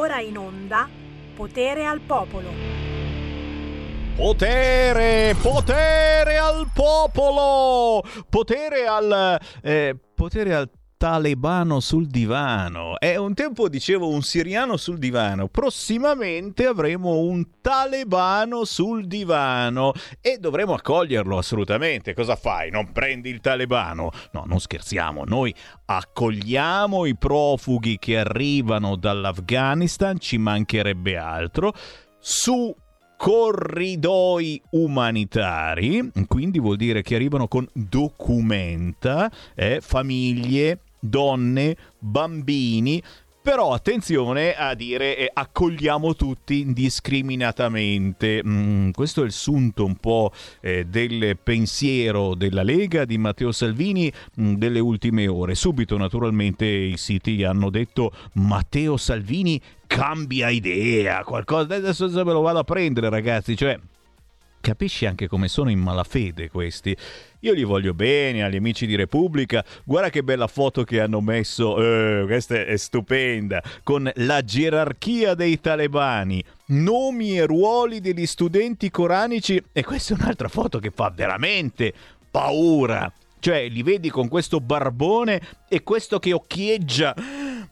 ora in onda Potere al Popolo. Potere, potere al popolo, potere al... Eh, potere al talebano sul divano. È un tempo dicevo un siriano sul divano, prossimamente avremo un talebano sul divano e dovremo accoglierlo assolutamente. Cosa fai? Non prendi il talebano? No, non scherziamo, noi accogliamo i profughi che arrivano dall'Afghanistan, ci mancherebbe altro, su corridoi umanitari, quindi vuol dire che arrivano con documenta, eh, famiglie, donne, bambini, però attenzione a dire eh, accogliamo tutti indiscriminatamente. Mm, questo è il sunto un po' eh, del pensiero della Lega di Matteo Salvini mm, delle ultime ore. Subito naturalmente i siti hanno detto Matteo Salvini cambia idea, qualcosa adesso me lo vado a prendere ragazzi, cioè Capisci anche come sono in malafede questi. Io li voglio bene agli amici di Repubblica. Guarda che bella foto che hanno messo. Eh, questa è stupenda. Con la gerarchia dei talebani, nomi e ruoli degli studenti coranici. E questa è un'altra foto che fa veramente paura. Cioè, li vedi con questo barbone e questo che occhieggia.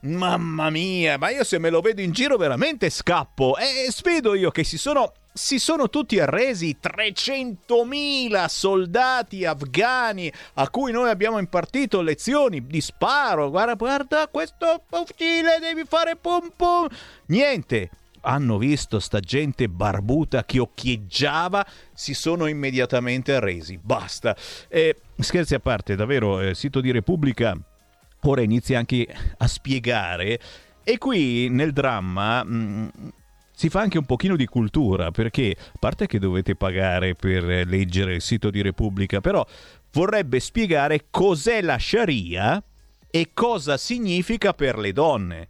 Mamma mia, ma io se me lo vedo in giro veramente scappo. E sfido io che si sono si sono tutti arresi 300.000 soldati afghani a cui noi abbiamo impartito lezioni di sparo. Guarda, guarda questo fucile, devi fare pum pum. Niente. Hanno visto sta gente barbuta che occhieggiava, si sono immediatamente arresi. Basta. Eh, scherzi a parte, davvero, il eh, sito di Repubblica ora inizia anche a spiegare. E qui nel dramma mh, mm, si fa anche un pochino di cultura, perché a parte che dovete pagare per leggere il sito di Repubblica, però vorrebbe spiegare cos'è la Sharia e cosa significa per le donne.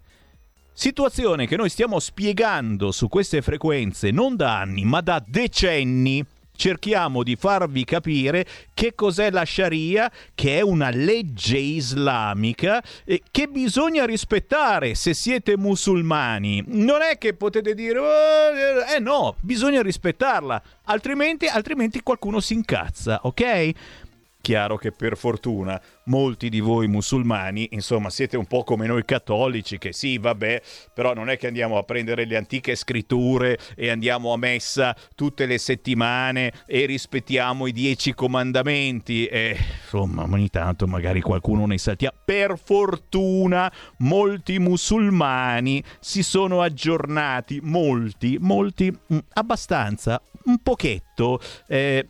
Situazione che noi stiamo spiegando su queste frequenze non da anni, ma da decenni cerchiamo di farvi capire che cos'è la Sharia, che è una legge islamica eh, che bisogna rispettare se siete musulmani. Non è che potete dire, oh, eh no, bisogna rispettarla, altrimenti, altrimenti qualcuno si incazza, ok? Chiaro che per fortuna molti di voi musulmani, insomma, siete un po' come noi cattolici, che sì, vabbè, però non è che andiamo a prendere le antiche scritture e andiamo a messa tutte le settimane e rispettiamo i dieci comandamenti e insomma, ogni tanto magari qualcuno ne saltia. Per fortuna molti musulmani si sono aggiornati, molti, molti, mm, abbastanza, un pochetto. Eh,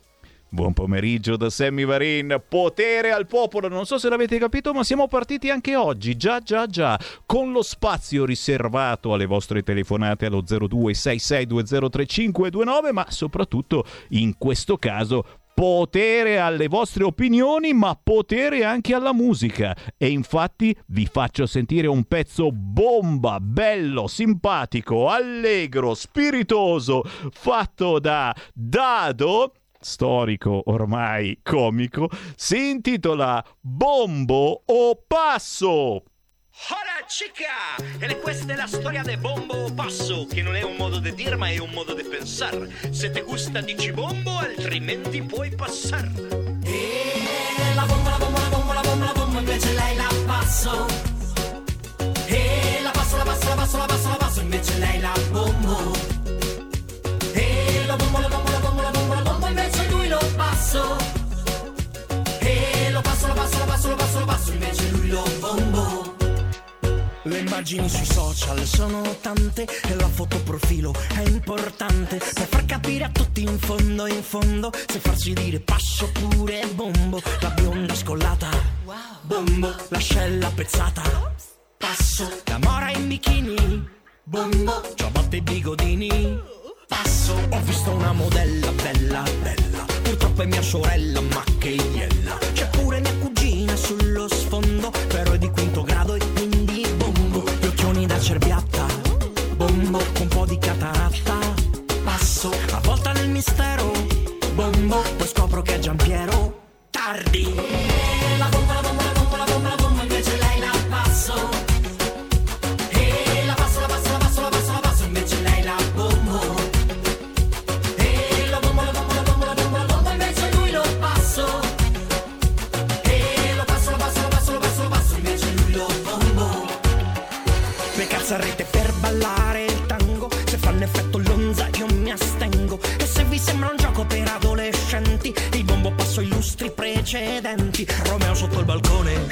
Buon pomeriggio da Sammy Varin, potere al popolo, non so se l'avete capito ma siamo partiti anche oggi, già già già, con lo spazio riservato alle vostre telefonate allo 0266203529 ma soprattutto in questo caso potere alle vostre opinioni, ma potere anche alla musica. E infatti vi faccio sentire un pezzo bomba, bello, simpatico, allegro, spiritoso, fatto da Dado storico ormai comico, si intitola Bombo o Passo. Hola chica! E questa è la storia di bombo o passo, che non è un modo di dire ma è un modo di pensare. Se ti gusta dici bombo, altrimenti puoi passare. E la bomba, la bomba, la bomba, la bomba, la bomba, invece lei la passo. E la passo, la passo, la passo, la passo, la passo, invece lei la bombo. Passo. E lo passo, lo passo, lo passo, lo passo, lo passo, invece lui lo bombo. Le immagini sui social sono tante e la fotoprofilo è importante. Per far capire a tutti in fondo, in fondo, se farsi dire passo pure bombo, la bionda scollata, bombo, l'ascella pezzata, passo, la mora in bikini, bombo, ciabatte e bigodini, passo, ho visto una modella bella, bella, è mia sorella, ma che iella, c'è pure mia cugina sullo sfondo, però è di quinto grado e quindi bombo, gli occhioni da cerbiatta, bombo, con un po' di cataratta, passo, a volta nel mistero, bombo, poi scopro che è Giampiero, tardi. presenti, il bombo passo ai lustri precedenti, Romeo sotto il balcone,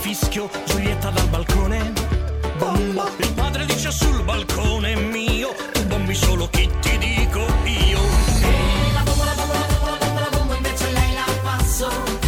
fischio, Giulietta dal balcone, bombo, il padre dice sul balcone mio, tu bombi solo chi ti dico io. E la bomba, la bomba, la bomba, la bomba, invece lei la passo.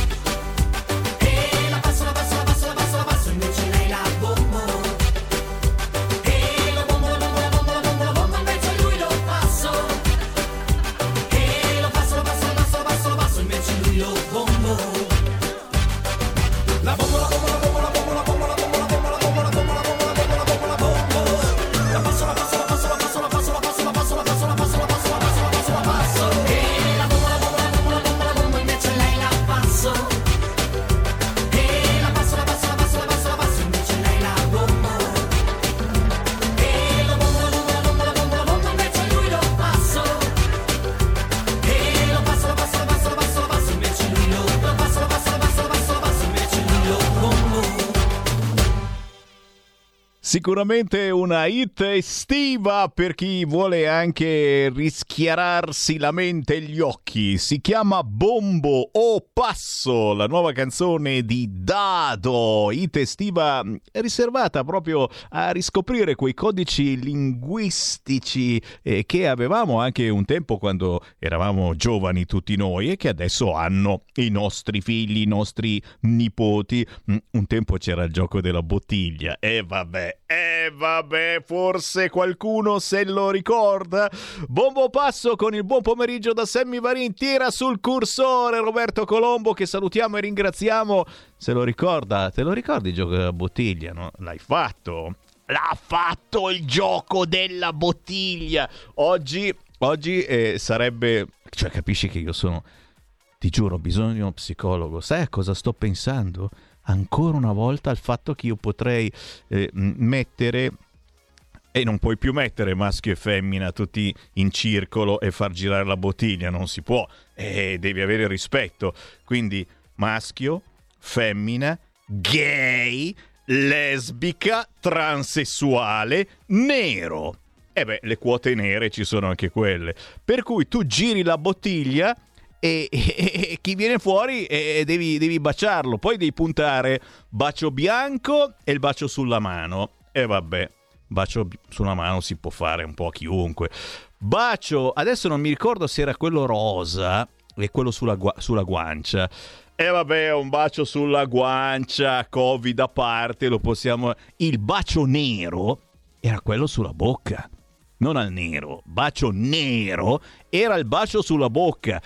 Sicuramente una hit estiva per chi vuole anche rischiararsi la mente e gli occhi. Si chiama Bombo o Passo, la nuova canzone di Dado. Hit estiva riservata proprio a riscoprire quei codici linguistici eh, che avevamo anche un tempo quando eravamo giovani tutti noi e che adesso hanno i nostri figli, i nostri nipoti. Mm, Un tempo c'era il gioco della bottiglia e vabbè, e vabbè, forse qualcuno se lo ricorda. Bombo passo con il buon pomeriggio da Sammy Varin, tira sul cursore Roberto Colombo che salutiamo e ringraziamo. Se lo ricorda, te lo ricordi il gioco della bottiglia, no? L'hai fatto? L'ha fatto il gioco della bottiglia. Oggi, oggi eh, sarebbe... Cioè, capisci che io sono... Ti giuro, ho bisogno di uno psicologo. Sai a cosa sto pensando? Ancora una volta al fatto che io potrei eh, mettere e non puoi più mettere maschio e femmina tutti in circolo e far girare la bottiglia, non si può, e devi avere rispetto. Quindi maschio, femmina, gay, lesbica, transessuale, nero. E beh, le quote nere ci sono anche quelle. Per cui tu giri la bottiglia e, e- e chi viene fuori devi, devi baciarlo. Poi devi puntare bacio bianco e il bacio sulla mano. E vabbè, bacio sulla mano si può fare un po' a chiunque. Bacio, adesso non mi ricordo se era quello rosa e quello sulla, gua- sulla guancia. E vabbè, un bacio sulla guancia, covid a parte, lo possiamo... Il bacio nero era quello sulla bocca non al nero, bacio nero era il bacio sulla bocca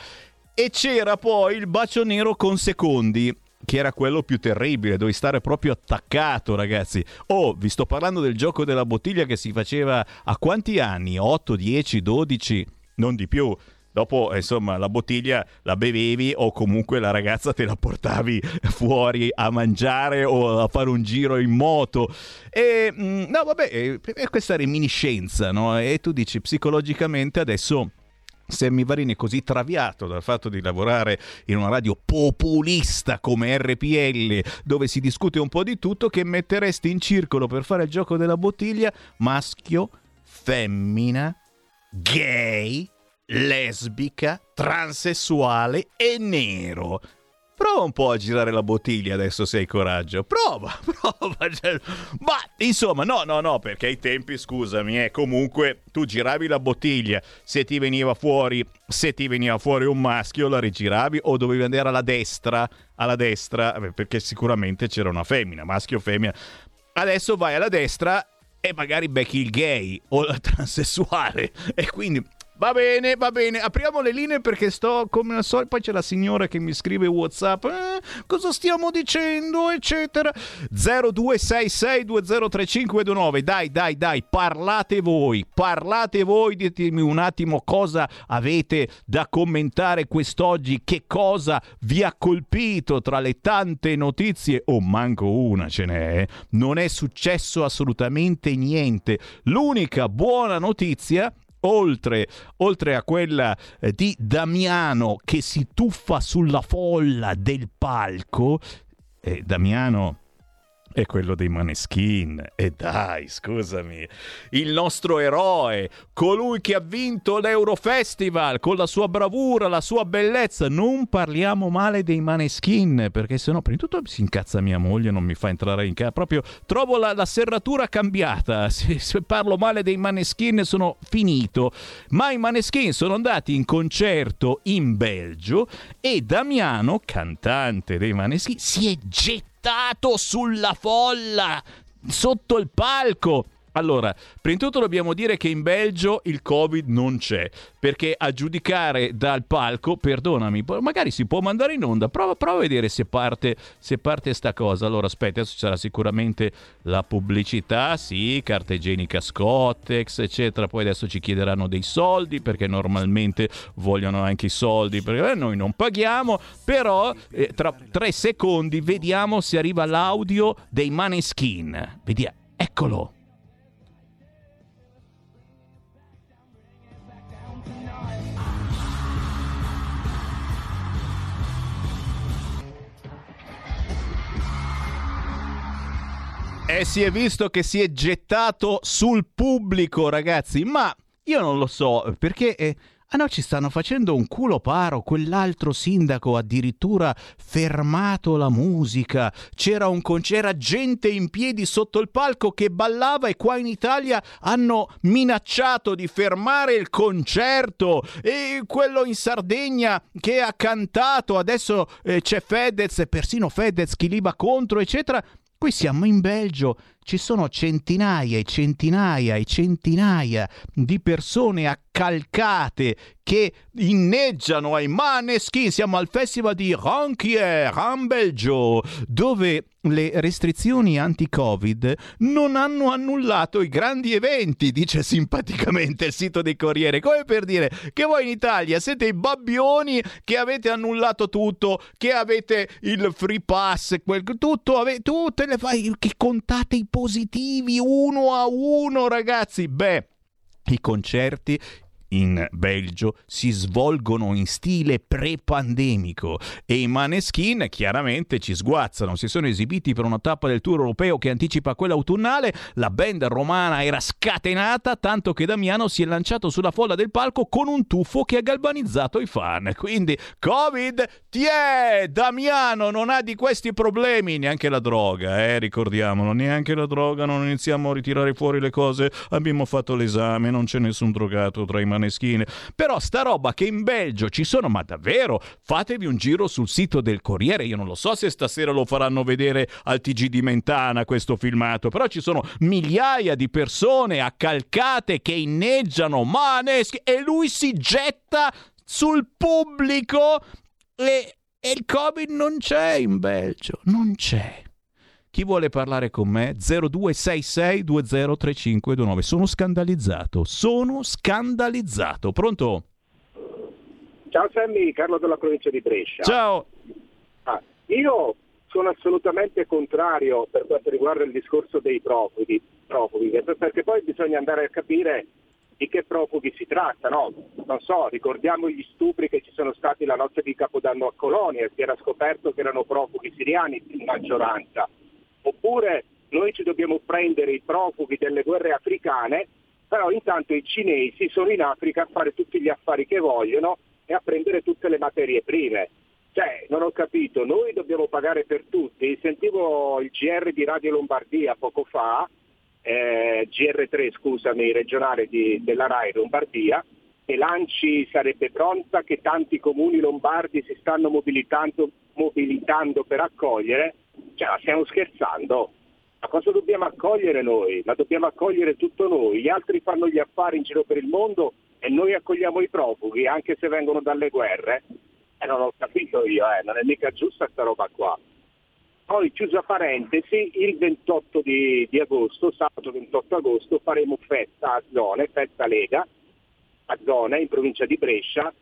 e c'era poi il bacio nero con secondi che era quello più terribile, dovevi stare proprio attaccato, ragazzi. Oh, vi sto parlando del gioco della bottiglia che si faceva a quanti anni? 8, 10, 12, non di più. Dopo, insomma, la bottiglia la bevevi o comunque la ragazza te la portavi fuori a mangiare o a fare un giro in moto. E mm, no, vabbè, è, è questa reminiscenza, no? E tu dici psicologicamente adesso Sammy Varini è così traviato dal fatto di lavorare in una radio populista come RPL, dove si discute un po' di tutto, che metteresti in circolo per fare il gioco della bottiglia maschio, femmina, gay, lesbica, transessuale e nero. Prova un po' a girare la bottiglia adesso se hai coraggio. Prova, prova. cioè, Ma insomma, no, no, no, perché ai tempi, scusami, eh, comunque tu giravi la bottiglia, se ti veniva fuori, se ti veniva fuori un maschio la rigiravi o dovevi andare alla destra, alla destra, eh, perché sicuramente c'era una femmina, maschio o femmina. Adesso vai alla destra e magari becchi il gay o il transessuale e quindi Va bene, va bene. Apriamo le linee perché sto come al solito. Poi c'è la signora che mi scrive WhatsApp. Eh, cosa stiamo dicendo, eccetera. 0266203529. Dai, dai, dai. Parlate voi. Parlate voi. Ditemi un attimo cosa avete da commentare quest'oggi. Che cosa vi ha colpito tra le tante notizie? O oh, manco una ce n'è. Non è successo assolutamente niente. L'unica buona notizia Oltre, oltre, a quella eh, di Damiano che si tuffa sulla folla del palco, eh, Damiano è quello dei Maneskin. E dai, scusami, il nostro eroe, colui che ha vinto l'Eurofestival con la sua bravura, la sua bellezza. Non parliamo male dei Maneskin, perché sennò prima di tutto si incazza mia moglie, non mi fa entrare in casa. Proprio trovo la, la serratura cambiata. Se, se parlo male dei Maneskin sono finito. Ma i Maneskin sono andati in concerto in Belgio e Damiano, cantante dei Maneskin, si è gettato sulla folla sotto il palco allora, prima di tutto dobbiamo dire che in Belgio il Covid non c'è, perché a giudicare dal palco, perdonami, magari si può mandare in onda, prova, prova a vedere se parte, se parte sta cosa. Allora, aspetta, adesso ci sarà sicuramente la pubblicità, sì, carta igienica Scottex, eccetera, poi adesso ci chiederanno dei soldi, perché normalmente vogliono anche i soldi, perché noi non paghiamo, però eh, tra tre secondi vediamo se arriva l'audio dei Maneskin. Vediamo, eccolo. E si è visto che si è gettato sul pubblico, ragazzi, ma io non lo so, perché... Eh, Ah no, ci stanno facendo un culo paro, quell'altro sindaco addirittura fermato la musica, c'era, un con- c'era gente in piedi sotto il palco che ballava e qua in Italia hanno minacciato di fermare il concerto. E quello in Sardegna che ha cantato, adesso eh, c'è Fedez, persino Fedez chi li va contro, eccetera. Qui siamo in Belgio, ci sono centinaia e centinaia e centinaia di persone accalcate che inneggiano ai Maneskin. Siamo al festival di Ronquier, in Belgio, dove le restrizioni anti-Covid non hanno annullato i grandi eventi, dice simpaticamente il sito dei Corriere. Come per dire che voi in Italia siete i babbioni che avete annullato tutto, che avete il free pass, quel, tutto, ave, tutte le fai, che contate i positivi uno a uno, ragazzi. Beh, i concerti in Belgio si svolgono in stile pre-pandemico e i Maneskin chiaramente ci sguazzano. Si sono esibiti per una tappa del tour europeo che anticipa quella autunnale. La band romana era scatenata tanto che Damiano si è lanciato sulla folla del palco con un tuffo che ha galvanizzato i fan. Quindi Covid, ti è! Damiano non ha di questi problemi, neanche la droga, eh, ricordiamolo, neanche la droga, non iniziamo a ritirare fuori le cose. Abbiamo fatto l'esame, non c'è nessun drogato tra i Maneskin Maneskin. Però sta roba che in Belgio ci sono, ma davvero, fatevi un giro sul sito del Corriere. Io non lo so se stasera lo faranno vedere al TG di Mentana questo filmato, però ci sono migliaia di persone accalcate che inneggiano Maneskin e lui si getta sul pubblico e, e il Covid non c'è in Belgio, non c'è. Chi vuole parlare con me? 0266203529. Sono scandalizzato, sono scandalizzato. Pronto? Ciao Sammy, Carlo della provincia di Brescia. Ciao. Ah, io sono assolutamente contrario per quanto riguarda il discorso dei profughi, profughi, perché poi bisogna andare a capire di che profughi si tratta, no? Non so, ricordiamo gli stupri che ci sono stati la notte di Capodanno a Colonia, si era scoperto che erano profughi siriani in maggioranza oppure noi ci dobbiamo prendere i profughi delle guerre africane, però intanto i cinesi sono in Africa a fare tutti gli affari che vogliono e a prendere tutte le materie prime. Cioè, non ho capito, noi dobbiamo pagare per tutti. Sentivo il GR di Radio Lombardia poco fa, eh, GR3 scusami, regionale di, della RAI Lombardia, che l'ANCI sarebbe pronta, che tanti comuni lombardi si stanno mobilitando, mobilitando per accogliere cioè, stiamo scherzando? Ma cosa dobbiamo accogliere noi? Ma dobbiamo accogliere tutto noi. Gli altri fanno gli affari in giro per il mondo e noi accogliamo i profughi, anche se vengono dalle guerre? Eh, non ho capito io, eh, non è mica giusta sta roba qua. Poi, chiusa parentesi, il 28 di, di, agosto, sabato 28 agosto, faremo festa a Zone, festa Lega, a Zone, in provincia di Brescia,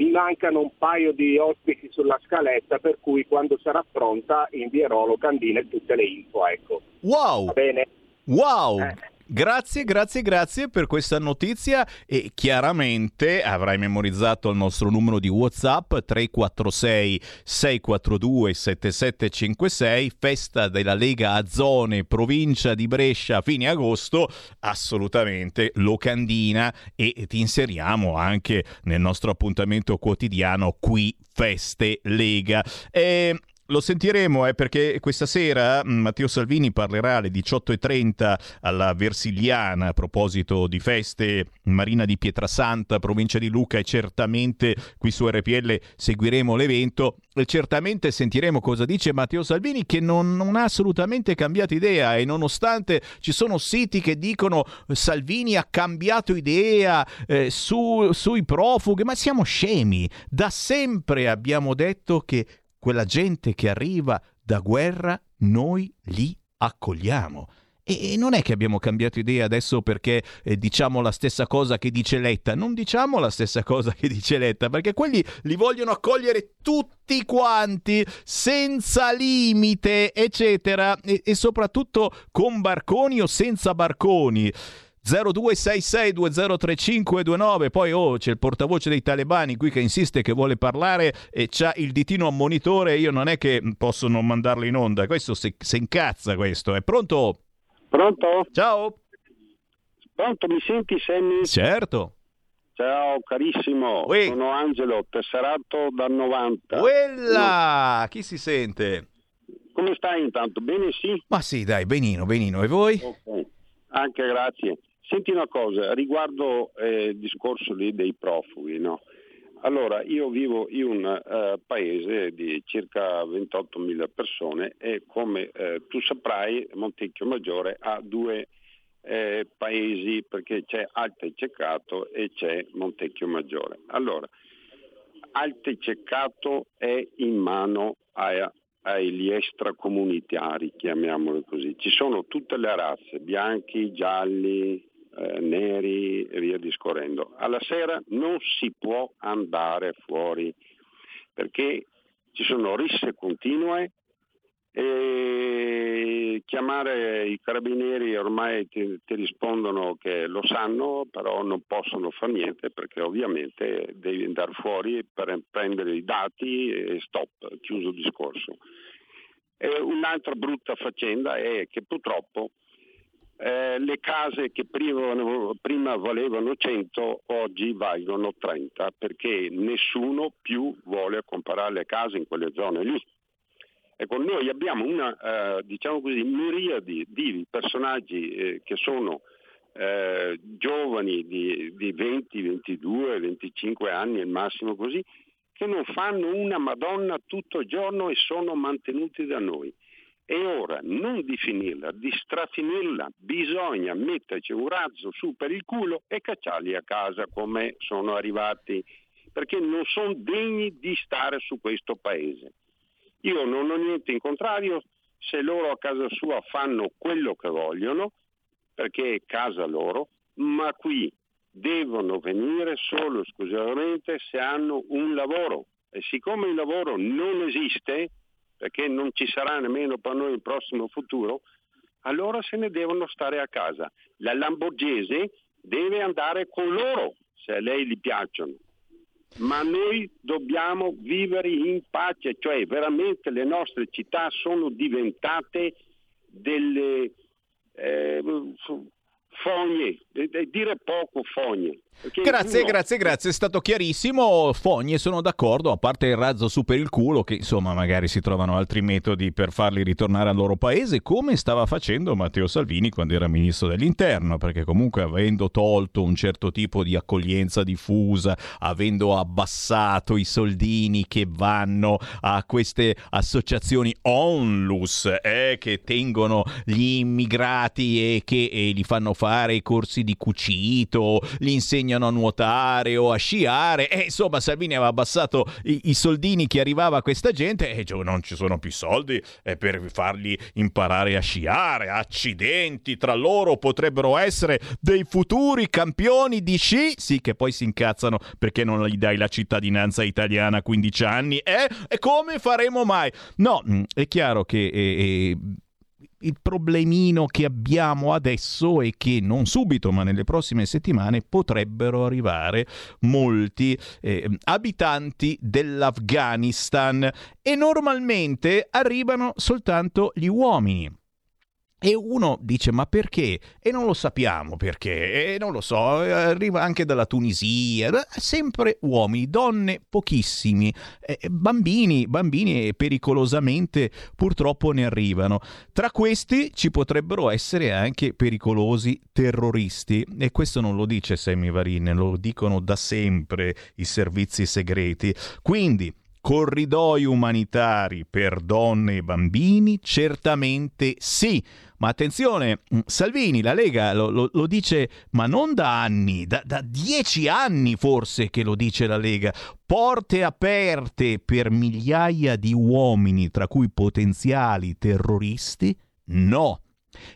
mi mancano un paio di ospiti sulla scaletta per cui quando sarà pronta invierò locandine e tutte le info. Ecco. Wow! Va bene? Wow! Eh. Grazie, grazie, grazie per questa notizia e chiaramente avrai memorizzato il nostro numero di WhatsApp 346 642 7756, festa della Lega a Zone, provincia di Brescia, fine agosto, assolutamente locandina e ti inseriamo anche nel nostro appuntamento quotidiano qui Feste Lega. E lo sentiremo eh, perché questa sera mm, Matteo Salvini parlerà alle 18.30 alla Versiliana a proposito di feste Marina di Pietrasanta, provincia di Luca e certamente qui su RPL seguiremo l'evento. E certamente sentiremo cosa dice Matteo Salvini che non, non ha assolutamente cambiato idea e nonostante ci sono siti che dicono Salvini ha cambiato idea eh, su, sui profughi, ma siamo scemi, da sempre abbiamo detto che quella gente che arriva da guerra, noi li accogliamo. E non è che abbiamo cambiato idea adesso perché eh, diciamo la stessa cosa che dice Letta, non diciamo la stessa cosa che dice Letta, perché quelli li vogliono accogliere tutti quanti, senza limite, eccetera, e, e soprattutto con barconi o senza barconi. 0266203529 poi oh c'è il portavoce dei talebani qui che insiste che vuole parlare e c'ha il ditino a monitore io non è che posso non mandarlo in onda questo se, se incazza questo è pronto? Pronto? ciao Pronto, mi senti Sammy? certo Ciao carissimo, Ui. sono Angelo, tesserato dal 90. quella chi si sente? Come stai intanto? Bene sì? ma sì dai benino benino e voi? Ok, anche grazie. Senti una cosa, riguardo eh, il discorso lì dei profughi, no? Allora, io vivo in un eh, paese di circa 28.000 persone e come eh, tu saprai Montecchio Maggiore ha due eh, paesi perché c'è Alte Ceccato e c'è Montecchio Maggiore. Allora, Alte Ceccato è in mano a, agli extracomunitari, chiamiamoli così. Ci sono tutte le razze, bianchi, gialli, eh, neri e via discorrendo. Alla sera non si può andare fuori perché ci sono risse continue e chiamare i carabinieri ormai ti, ti, rispondono che lo sanno, però non possono fare niente perché ovviamente devi andare fuori per prendere i dati e stop, chiuso il discorso. E un'altra brutta faccenda è che purtroppo eh, le case che prima, prima valevano 100 oggi valgono 30 perché nessuno più vuole comprare le case in quelle zone lì. Ecco, noi abbiamo una, eh, diciamo così, miriade di personaggi eh, che sono eh, giovani di, di, 20, 22, 25 anni al massimo così, che non fanno una Madonna tutto il giorno e sono mantenuti da noi. E ora non di finirla, di strafinirla, bisogna metterci un razzo su per il culo e cacciarli a casa come sono arrivati, perché non sono degni di stare su questo paese. Io non ho niente in contrario se loro a casa sua fanno quello che vogliono, perché è casa loro, ma qui devono venire solo esclusivamente se hanno un lavoro. E siccome il lavoro non esiste, perché non ci sarà nemmeno per noi il prossimo futuro, allora se ne devono stare a casa. La Lamborghese deve andare con loro, se a lei gli piacciono ma noi dobbiamo vivere in pace, cioè veramente le nostre città sono diventate delle eh, fogne, dire poco fogne. Grazie, uno... grazie, grazie, è stato chiarissimo. Fogne sono d'accordo, a parte il razzo su per il culo, che insomma magari si trovano altri metodi per farli ritornare al loro paese, come stava facendo Matteo Salvini quando era ministro dell'interno, perché comunque avendo tolto un certo tipo di accoglienza diffusa, avendo abbassato i soldini che vanno a queste associazioni onlus eh, che tengono gli immigrati e che e gli fanno fare i corsi di cucito, gli insegnano a nuotare o a sciare e insomma Salvini aveva abbassato i, i soldini che arrivava a questa gente e non ci sono più soldi eh, per fargli imparare a sciare accidenti tra loro potrebbero essere dei futuri campioni di sci sì che poi si incazzano perché non gli dai la cittadinanza italiana a 15 anni eh? e come faremo mai no mm, è chiaro che eh, eh, il problemino che abbiamo adesso è che non subito, ma nelle prossime settimane potrebbero arrivare molti eh, abitanti dell'Afghanistan e normalmente arrivano soltanto gli uomini. E uno dice: Ma perché? E non lo sappiamo perché, e non lo so, arriva anche dalla Tunisia, sempre uomini, donne pochissimi, e bambini, bambini pericolosamente purtroppo ne arrivano. Tra questi ci potrebbero essere anche pericolosi terroristi, e questo non lo dice Sammy Varin, lo dicono da sempre i servizi segreti. Quindi corridoi umanitari per donne e bambini? Certamente sì. Ma attenzione, mm, Salvini, la Lega lo, lo, lo dice, ma non da anni, da, da dieci anni forse che lo dice la Lega. Porte aperte per migliaia di uomini, tra cui potenziali terroristi? No.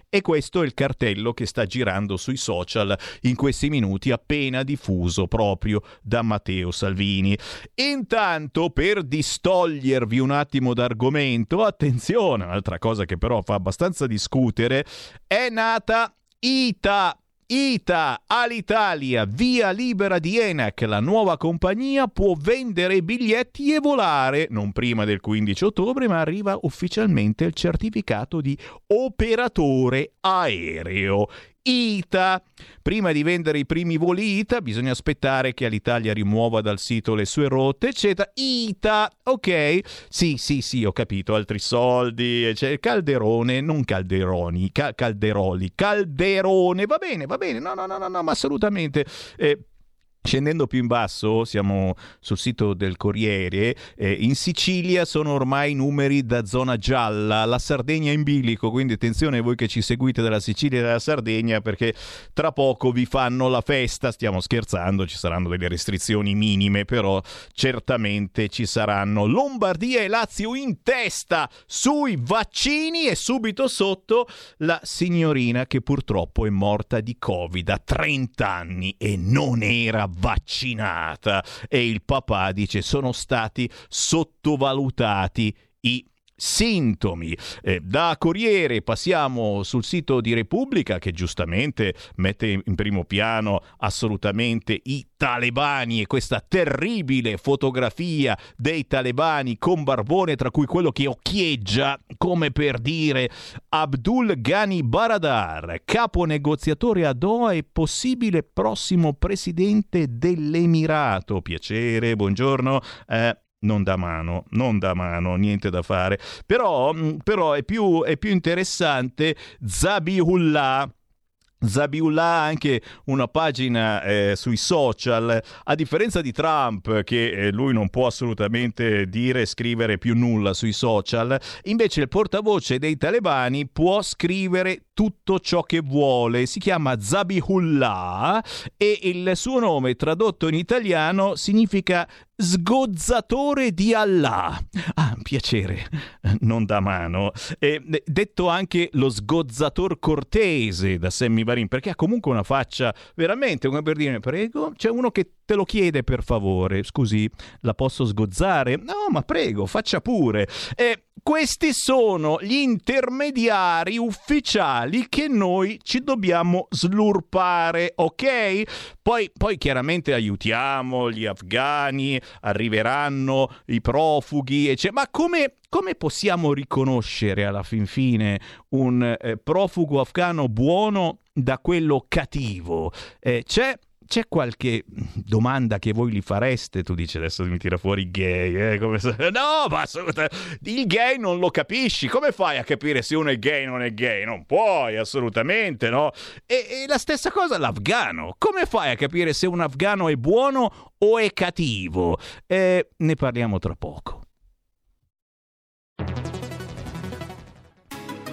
E questo è il cartello che sta girando sui social in questi minuti appena diffuso proprio da Matteo Salvini. Intanto, per distogliervi un attimo d'argomento, attenzione, un'altra cosa che però fa abbastanza discutere, è nata ITA ITA all'Italia, via libera di Enac, la nuova compagnia può vendere biglietti e volare, non prima del 15 ottobre, ma arriva ufficialmente il certificato di operatore aereo. ITA. Prima di vendere i primi voli ITA bisogna aspettare che l'Italia rimuova dal sito le sue rotte, eccetera. ITA, ok? Sì, sì, sì, ho capito, altri soldi, cioè, Calderone, non Calderoni, ca- Calderoli, Calderone, va bene, va bene, no, no, no, no, no ma assolutamente... Eh, Scendendo più in basso, siamo sul sito del Corriere, eh, in Sicilia sono ormai numeri da zona gialla, la Sardegna in bilico, quindi attenzione voi che ci seguite dalla Sicilia e dalla Sardegna perché tra poco vi fanno la festa, stiamo scherzando, ci saranno delle restrizioni minime, però certamente ci saranno. Lombardia e Lazio in testa sui vaccini e subito sotto la signorina che purtroppo è morta di Covid a 30 anni e non era vaccinata. E il papà dice sono stati sottovalutati i sintomi. Eh, da Corriere passiamo sul sito di Repubblica che giustamente mette in primo piano assolutamente i talebani e questa terribile fotografia dei talebani con barbone tra cui quello che occhieggia come per dire Abdul Ghani Baradar, capo negoziatore a Doha e possibile prossimo presidente dell'Emirato. Piacere, buongiorno. Eh, non da mano, non da mano, niente da fare. Però, mm, però è, più, è più interessante Zabihullah Zabiullah ha anche una pagina eh, sui social, a differenza di Trump che eh, lui non può assolutamente dire e scrivere più nulla sui social, invece il portavoce dei talebani può scrivere tutto ciò che vuole, si chiama Zabihullah e il suo nome tradotto in italiano significa sgozzatore di Allah. Ah, piacere, non da mano. E, detto anche lo sgozzator cortese da Sammy Varin, perché ha comunque una faccia veramente come per dire prego. C'è uno che te lo chiede per favore. Scusi, la posso sgozzare? No, ma prego, faccia pure. E questi sono gli intermediari ufficiali che noi ci dobbiamo slurpare, ok? Poi, poi chiaramente aiutiamo gli afghani, arriveranno i profughi, eccetera. Ma come, come possiamo riconoscere alla fin fine un eh, profugo afghano buono da quello cattivo? Eh, c'è c'è qualche domanda che voi gli fareste? Tu dici adesso mi tira fuori gay, eh? Come se... No, ma assolutamente il gay non lo capisci. Come fai a capire se uno è gay o non è gay? Non puoi, assolutamente, no? E, e la stessa cosa l'afgano. Come fai a capire se un afgano è buono o è cattivo? Eh, ne parliamo tra poco.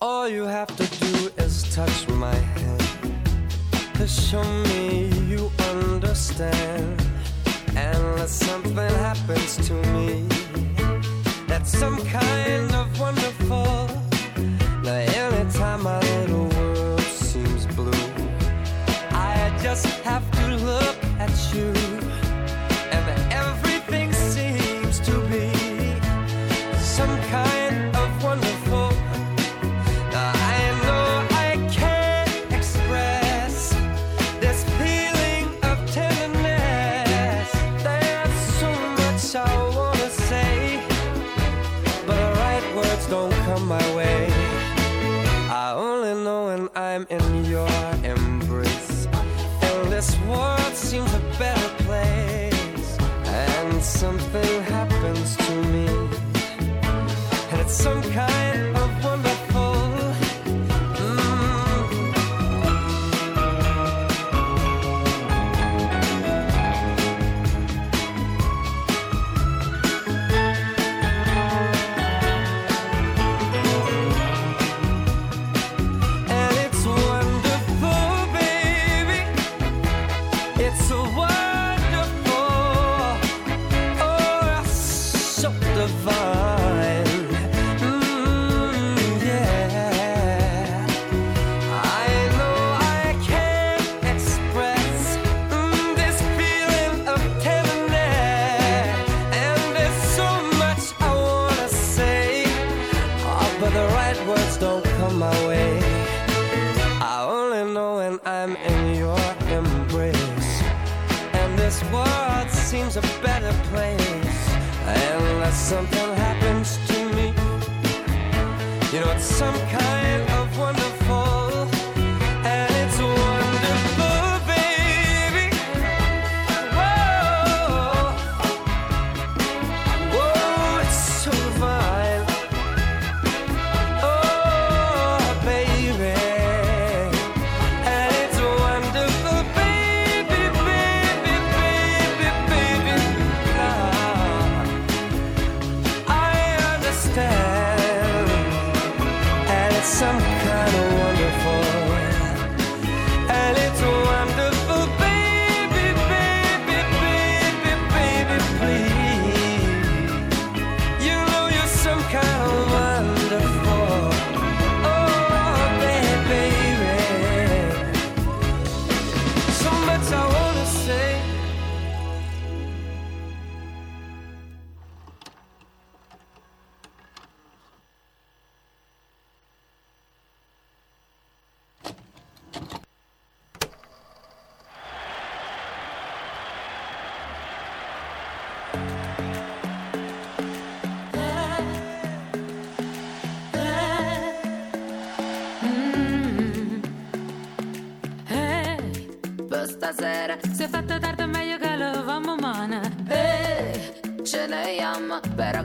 All you have to do is touch my hand to show me you understand. Unless something happens to me, that's some kind of wonderful. Now, anytime my little so divine.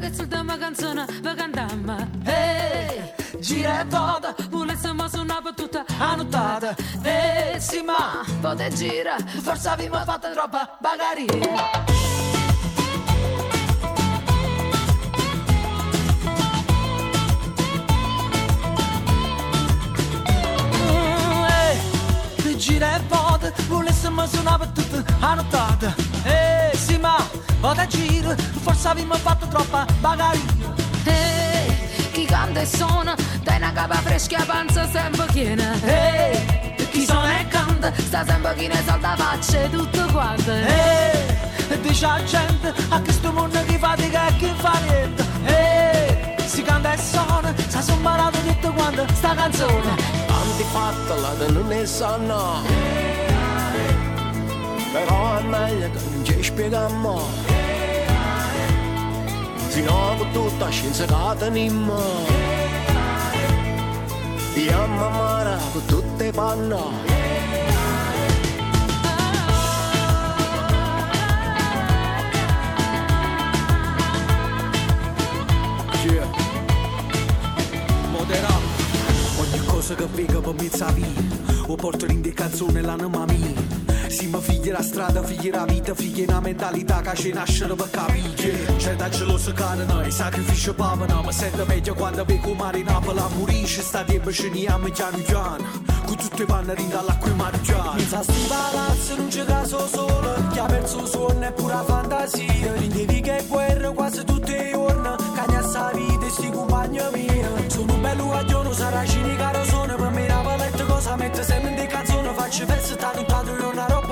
Che sul tema canzone va cantamma Ehi, gira e vota, volessimo su una battuta annotata. Eh sì ma, vota e gira, forse abbiamo fatto troppa bagaria. Mm, gira e vota, volessimo su una battuta annotata. Vota e gira, forse abbiamo fatto troppa bagaria. Ehi, chi canta e suona, dai una capa fresca e panza sempre piena. Ehi, chi suona e canta, sta sempre china e salta faccia e tutto quanto. Ehi, dice la gente a questo mondo chi fatica e chi fa niente. Ehi, si canta e suona, sa son imparato tutto quanto sta canzone. Tanti fatela da non ne sanno. Però è meglio che non ci spieghiamo. Fino a tutta scienza che teniamo. Io mamma con tutte panno. Yeah. Modera Ogni cosa che vedo per me via O porto in di canzone l'anima mia Si mi figli la strada, figli la vita, figli una mentalità che ci nascono per capire. C'è da geloso cane noi, sacrificio pavano Ma sento meglio quando vedo mare in Napoli morisce Sta tempo ce ne amo piano piano Con tutte panne rinda all'acqua e margiano In sti palazzi non c'è caso solo Chi ha perso il suono e pura fantasia. Rindevi che guerra quasi tutti i giorni Cagna sta vita e sti compagni miei. Sono un bello guaglione, sarà cinico sono Per me la paletta cosa mette sempre in di canzone Faccio verso tanto tanto io una roba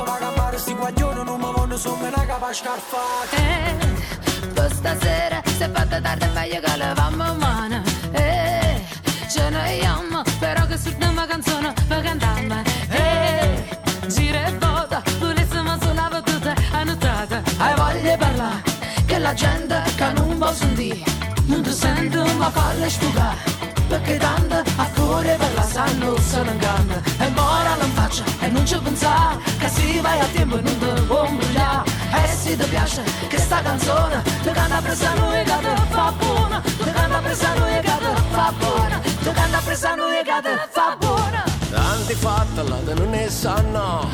sti guaglioni Non mi voglio sono una capa scarfata Eh, questa sera se fatta tardi meglio che levamo mano. Eh, ce ne amo, però che l'ultima canzone per cantarmi. Eh, gira e vota, volessimo sulla battuta annotata. Hai voglia di parlare Che la gente che non vuol sentire Non ti sente ma falla sfugare Perché tanto a cuore per la sanno se inganna E mora non faccia e non ci pensare Che si vai a tempo e non ti può imbrigliare E se ti piace che sta canzone Ti canta presa noi che ti fa buona Ti canta presa noi che ti fa buona Ti canta presa noi che ti fa buona Tanti fatela da non ne sanno.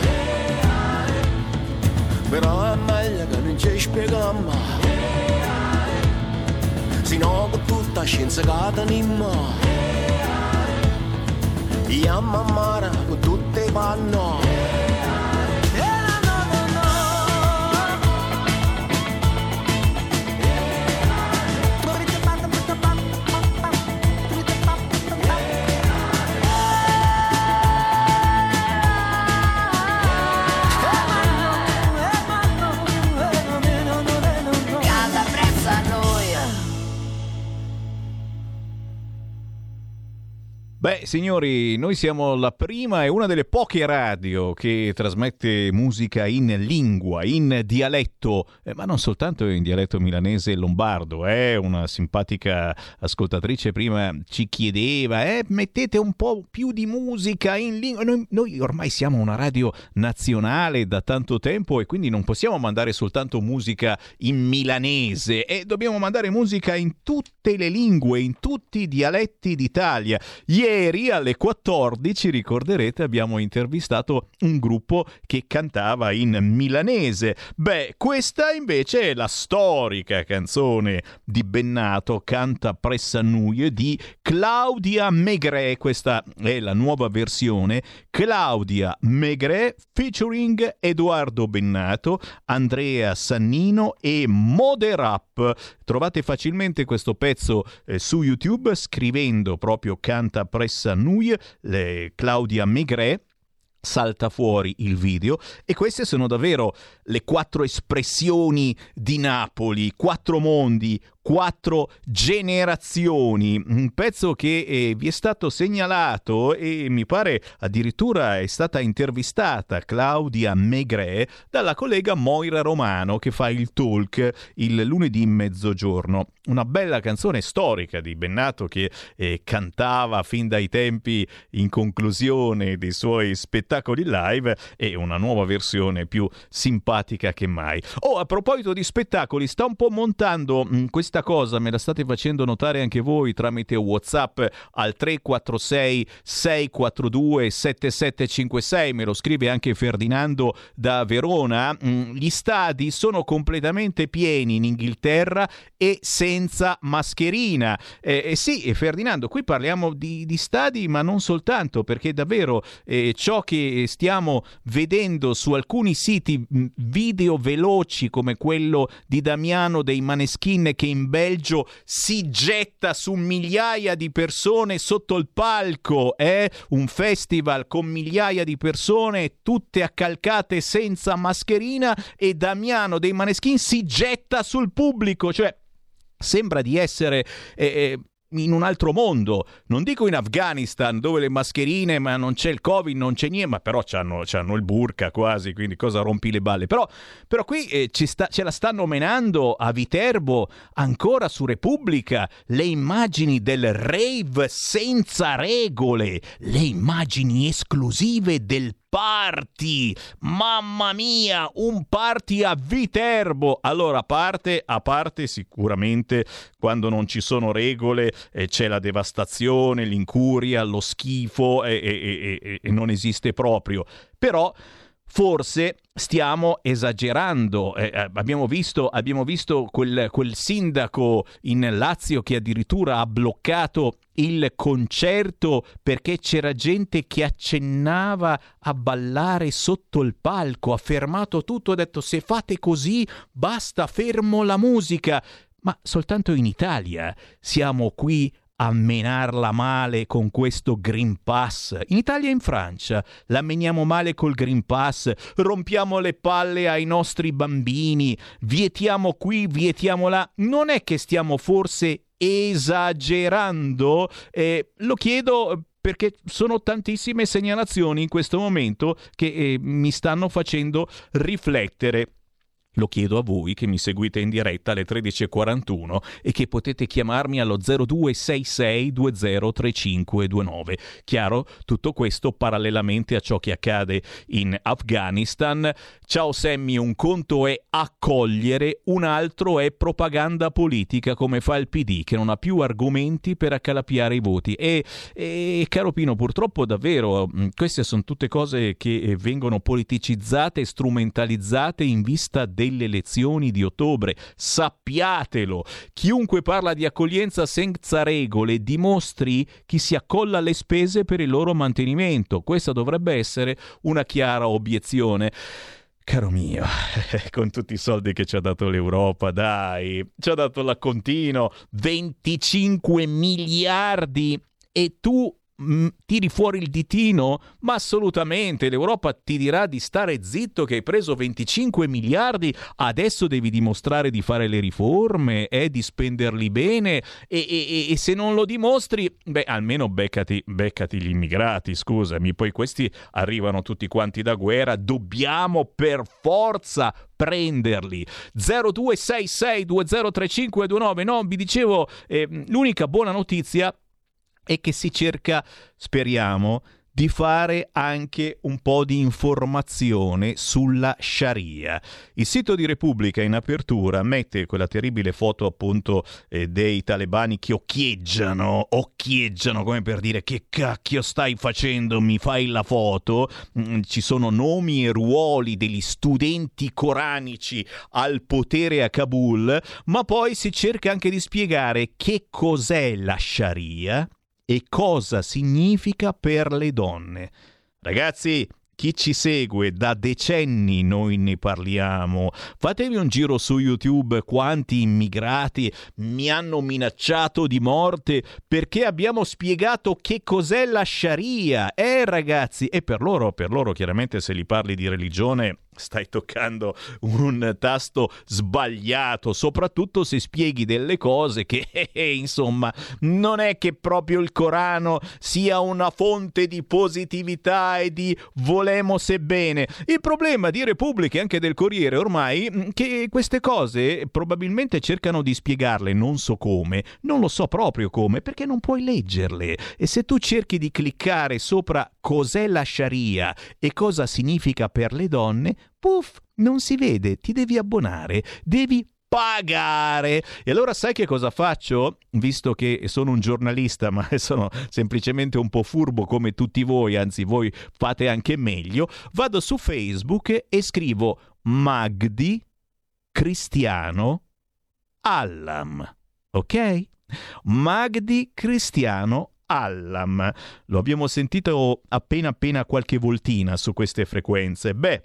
Però è meglio che non ci spieghiamo. Se no con tutta scienza che teniamo. Io mamma con tutte i panno. Canta Beh, signori, noi siamo la prima e una delle poche radio che trasmette musica in lingua, in dialetto, eh, ma non soltanto in dialetto milanese e lombardo. Eh? Una simpatica ascoltatrice prima ci chiedeva, eh, mettete un po' più di musica in lingua. Noi, noi ormai siamo una radio nazionale da tanto tempo e quindi non possiamo mandare soltanto musica in milanese, e dobbiamo mandare musica in tutte le lingue, in tutti i dialetti d'Italia. Ieri alle 14, ricorderete, abbiamo intervistato un gruppo che cantava in milanese. Beh, questa invece è la storica canzone di Bennato, Canta Pressanuie di Claudia Megre. Questa è la nuova versione. Claudia Megre featuring Edoardo Bennato, Andrea Sannino e Moderap. Trovate facilmente questo pezzo eh, su YouTube scrivendo proprio Canta Pressa Nuie, le Claudia Megre salta fuori il video e queste sono davvero le quattro espressioni di Napoli, quattro mondi, quattro generazioni, un pezzo che eh, vi è stato segnalato e mi pare addirittura è stata intervistata Claudia Megre dalla collega Moira Romano che fa il talk il lunedì mezzogiorno. Una bella canzone storica di Bennato che eh, cantava fin dai tempi in conclusione dei suoi spettacoli live e una nuova versione più simpatica che mai. Oh, a proposito di spettacoli, sta un po' montando mh, questa questa cosa me la state facendo notare anche voi tramite WhatsApp al 346 642 7756, me lo scrive anche Ferdinando da Verona. Mm, gli stadi sono completamente pieni in Inghilterra e senza mascherina. Eh, eh sì, Ferdinando, qui parliamo di, di, stadi, ma non soltanto, perché davvero eh, ciò che stiamo vedendo su alcuni siti mm, video veloci come quello di Damiano dei Maneskin che in Belgio si getta su migliaia di persone sotto il palco, eh? un festival con migliaia di persone tutte accalcate senza mascherina e Damiano dei Maneskin si getta sul pubblico, cioè sembra di essere eh, eh in un altro mondo, non dico in Afghanistan dove le mascherine, ma non c'è il Covid, non c'è niente, ma però c'hanno, c'hanno il burka quasi, quindi cosa rompi le balle? Però, però qui eh, sta, ce la stanno menando a Viterbo, ancora su Repubblica, le immagini del rave senza regole, le immagini esclusive del party. Mamma mia, un party a Viterbo. Allora, a parte, a parte sicuramente quando non ci sono regole eh, c'è la devastazione, l'incuria, lo schifo e, e, e, e non esiste proprio. Però forse stiamo esagerando. Eh, eh, abbiamo visto, abbiamo visto quel, quel, sindaco in Lazio che addirittura ha bloccato il concerto perché c'era gente che accennava a ballare sotto il palco, ha fermato tutto, ha detto se fate così basta, fermo la musica. Ma soltanto in Italia siamo qui a menarla male con questo Green Pass. In Italia e in Francia la meniamo male col Green Pass, rompiamo le palle ai nostri bambini, vietiamo qui, vietiamo là. Non è che stiamo forse esagerando? Eh, lo chiedo perché sono tantissime segnalazioni in questo momento che eh, mi stanno facendo riflettere. Lo chiedo a voi che mi seguite in diretta alle 13.41 e che potete chiamarmi allo 0266203529. Chiaro, tutto questo parallelamente a ciò che accade in Afghanistan. Ciao Sammy, un conto è accogliere, un altro è propaganda politica come fa il PD che non ha più argomenti per accalapiare i voti. E, e caro Pino, purtroppo davvero mm, queste sono tutte cose che eh, vengono politicizzate e strumentalizzate in vista dei delle elezioni di ottobre. Sappiatelo! Chiunque parla di accoglienza senza regole dimostri chi si accolla alle spese per il loro mantenimento. Questa dovrebbe essere una chiara obiezione. Caro mio, con tutti i soldi che ci ha dato l'Europa, dai, ci ha dato la Contino, 25 miliardi e tu Mm, tiri fuori il ditino? Ma assolutamente, l'Europa ti dirà di stare zitto che hai preso 25 miliardi, adesso devi dimostrare di fare le riforme eh, di spenderli bene. E, e, e, se non lo dimostri, beh, almeno beccati, beccati gli immigrati, scusami, poi questi arrivano tutti quanti da guerra, dobbiamo per forza prenderli. 0266203529, no, vi dicevo, eh, l'unica buona notizia e che si cerca, speriamo, di fare anche un po' di informazione sulla Sharia. Il sito di Repubblica in apertura mette quella terribile foto appunto eh, dei talebani che occhieggiano, occhieggiano come per dire che cacchio stai facendo, mi fai la foto. Mm, ci sono nomi e ruoli degli studenti coranici al potere a Kabul, ma poi si cerca anche di spiegare che cos'è la Sharia e cosa significa per le donne. Ragazzi, chi ci segue da decenni noi ne parliamo. Fatevi un giro su YouTube quanti immigrati mi hanno minacciato di morte perché abbiamo spiegato che cos'è la Sharia. Eh ragazzi, e per loro, per loro chiaramente se li parli di religione stai toccando un tasto sbagliato, soprattutto se spieghi delle cose che, eh, eh, insomma, non è che proprio il Corano sia una fonte di positività e di volemo se bene. Il problema di Repubblica e anche del Corriere ormai mm, che queste cose probabilmente cercano di spiegarle, non so come, non lo so proprio come, perché non puoi leggerle. E se tu cerchi di cliccare sopra cos'è la Sharia e cosa significa per le donne, puff, non si vede, ti devi abbonare, devi pagare. E allora sai che cosa faccio? Visto che sono un giornalista, ma sono semplicemente un po' furbo come tutti voi, anzi voi fate anche meglio, vado su Facebook e scrivo Magdi Cristiano Allam. Ok? Magdi Cristiano Allam. Lo abbiamo sentito appena appena qualche voltina su queste frequenze. Beh,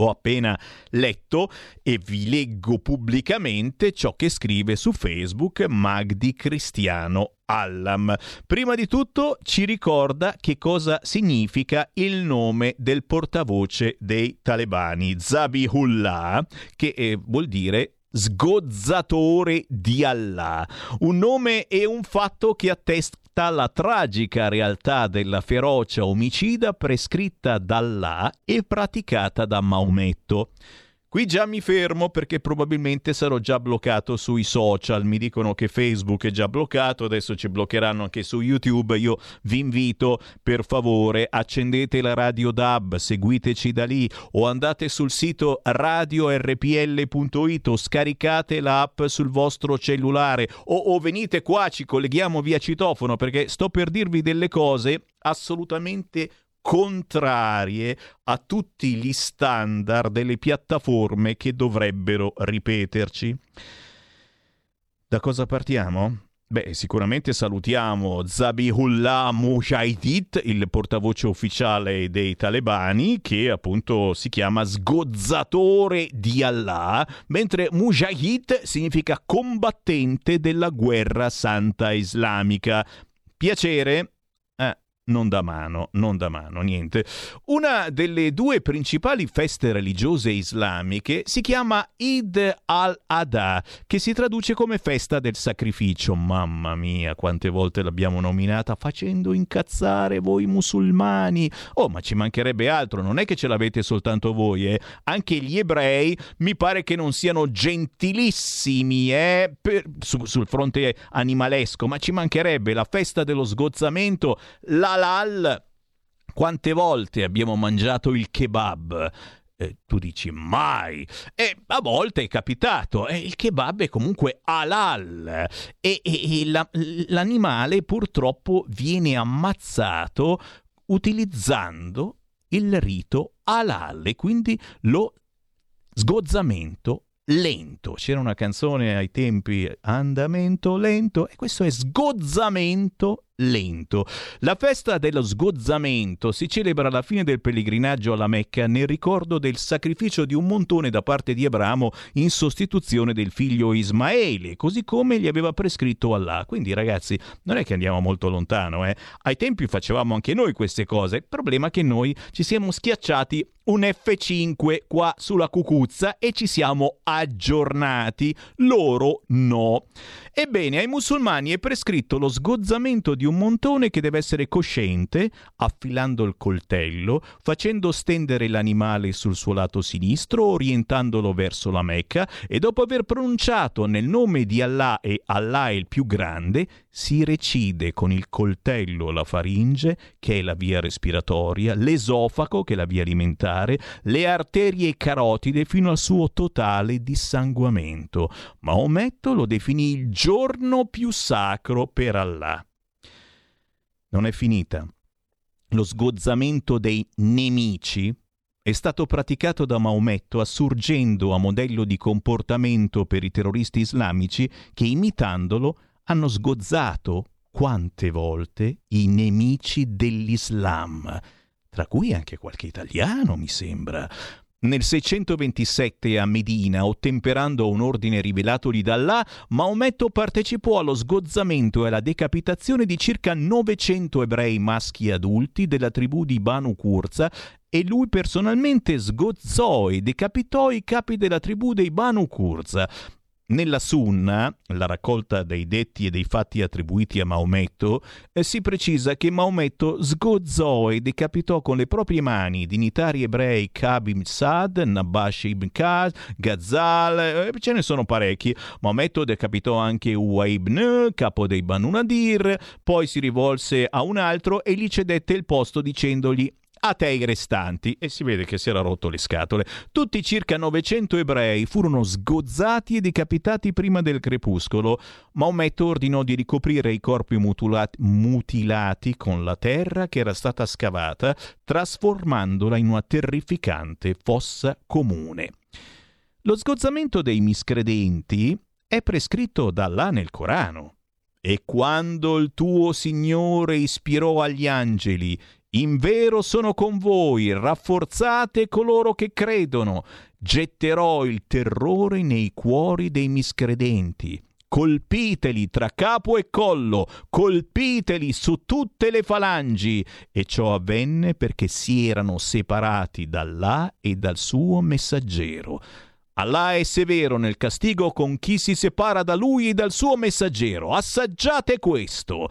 ho appena letto e vi leggo pubblicamente ciò che scrive su Facebook Magdi Cristiano Allam. Prima di tutto ci ricorda che cosa significa il nome del portavoce dei talebani, Zabihullah, che eh, vuol dire sgozzatore di Allah, un nome e un fatto che attesta la tragica realtà della ferocia omicida prescritta da Allah e praticata da Maometto. Qui già mi fermo perché probabilmente sarò già bloccato sui social. Mi dicono che Facebook è già bloccato, adesso ci bloccheranno anche su YouTube. Io vi invito, per favore, accendete la radio DAB, seguiteci da lì o andate sul sito radiorpl.it o scaricate l'app sul vostro cellulare o, o venite qua, ci colleghiamo via citofono perché sto per dirvi delle cose assolutamente contrarie a tutti gli standard delle piattaforme che dovrebbero ripeterci. Da cosa partiamo? Beh, sicuramente salutiamo Zabihullah Mujahideen, il portavoce ufficiale dei talebani, che appunto si chiama sgozzatore di Allah, mentre Mujahid significa combattente della guerra santa islamica. Piacere? Non da mano, non da mano, niente. Una delle due principali feste religiose islamiche si chiama Eid al-Adha, che si traduce come festa del sacrificio. Mamma mia, quante volte l'abbiamo nominata facendo incazzare voi musulmani. Oh, ma ci mancherebbe altro, non è che ce l'avete soltanto voi, eh? Anche gli ebrei mi pare che non siano gentilissimi, eh? Per, su, sul fronte animalesco, ma ci mancherebbe la festa dello sgozzamento, la halal. Quante volte abbiamo mangiato il kebab? Eh, tu dici mai. E a volte è capitato. E il kebab è comunque halal. E, e, e la, l'animale purtroppo viene ammazzato utilizzando il rito halal e quindi lo sgozzamento lento. C'era una canzone ai tempi andamento lento e questo è sgozzamento lento. La festa dello sgozzamento si celebra alla fine del pellegrinaggio alla Mecca nel ricordo del sacrificio di un montone da parte di Abramo in sostituzione del figlio Ismaele, così come gli aveva prescritto Allah. Quindi ragazzi, non è che andiamo molto lontano, eh. Ai tempi facevamo anche noi queste cose. Il problema è che noi ci siamo schiacciati un F5 qua sulla cucuzza e ci siamo aggiornati. Loro no. Ebbene, ai musulmani è prescritto lo sgozzamento di un montone che deve essere cosciente, affilando il coltello, facendo stendere l'animale sul suo lato sinistro, orientandolo verso la Mecca e dopo aver pronunciato nel nome di Allah e Allah è il più grande, si recide con il coltello la faringe, che è la via respiratoria, l'esofago, che è la via alimentare, le arterie carotide fino al suo totale dissanguamento. Maometto lo definì il giorno più sacro per Allah. Non è finita. Lo sgozzamento dei nemici è stato praticato da Maometto assurgendo a modello di comportamento per i terroristi islamici che imitandolo hanno sgozzato quante volte i nemici dell'Islam, tra cui anche qualche italiano, mi sembra. Nel 627 a Medina, ottemperando un ordine rivelatogli da Allah, Maometto partecipò allo sgozzamento e alla decapitazione di circa 900 ebrei maschi adulti della tribù di Banu Kurza e lui personalmente sgozzò e decapitò i capi della tribù dei Banu Kurza. Nella Sunna, la raccolta dei detti e dei fatti attribuiti a Maometto, eh, si precisa che Maometto sgozzò e decapitò con le proprie mani dignitari ebrei Kab ibn Sad, Nabash ibn Kaz, Ghazal, eh, ce ne sono parecchi. Maometto decapitò anche Uwa ibn, capo dei Banu Nadir, poi si rivolse a un altro e gli cedette il posto dicendogli a te i restanti. E si vede che si era rotto le scatole. Tutti circa 900 ebrei furono sgozzati e decapitati prima del crepuscolo. Maometto ordinò di ricoprire i corpi mutilati, mutilati con la terra che era stata scavata, trasformandola in una terrificante fossa comune. Lo sgozzamento dei miscredenti è prescritto da Allah nel Corano. E quando il tuo Signore ispirò agli angeli, in vero sono con voi, rafforzate coloro che credono, getterò il terrore nei cuori dei miscredenti. Colpiteli tra capo e collo, colpiteli su tutte le falangi. E ciò avvenne perché si erano separati da là e dal suo messaggero. Allah è severo nel castigo con chi si separa da lui e dal suo messaggero. Assaggiate questo.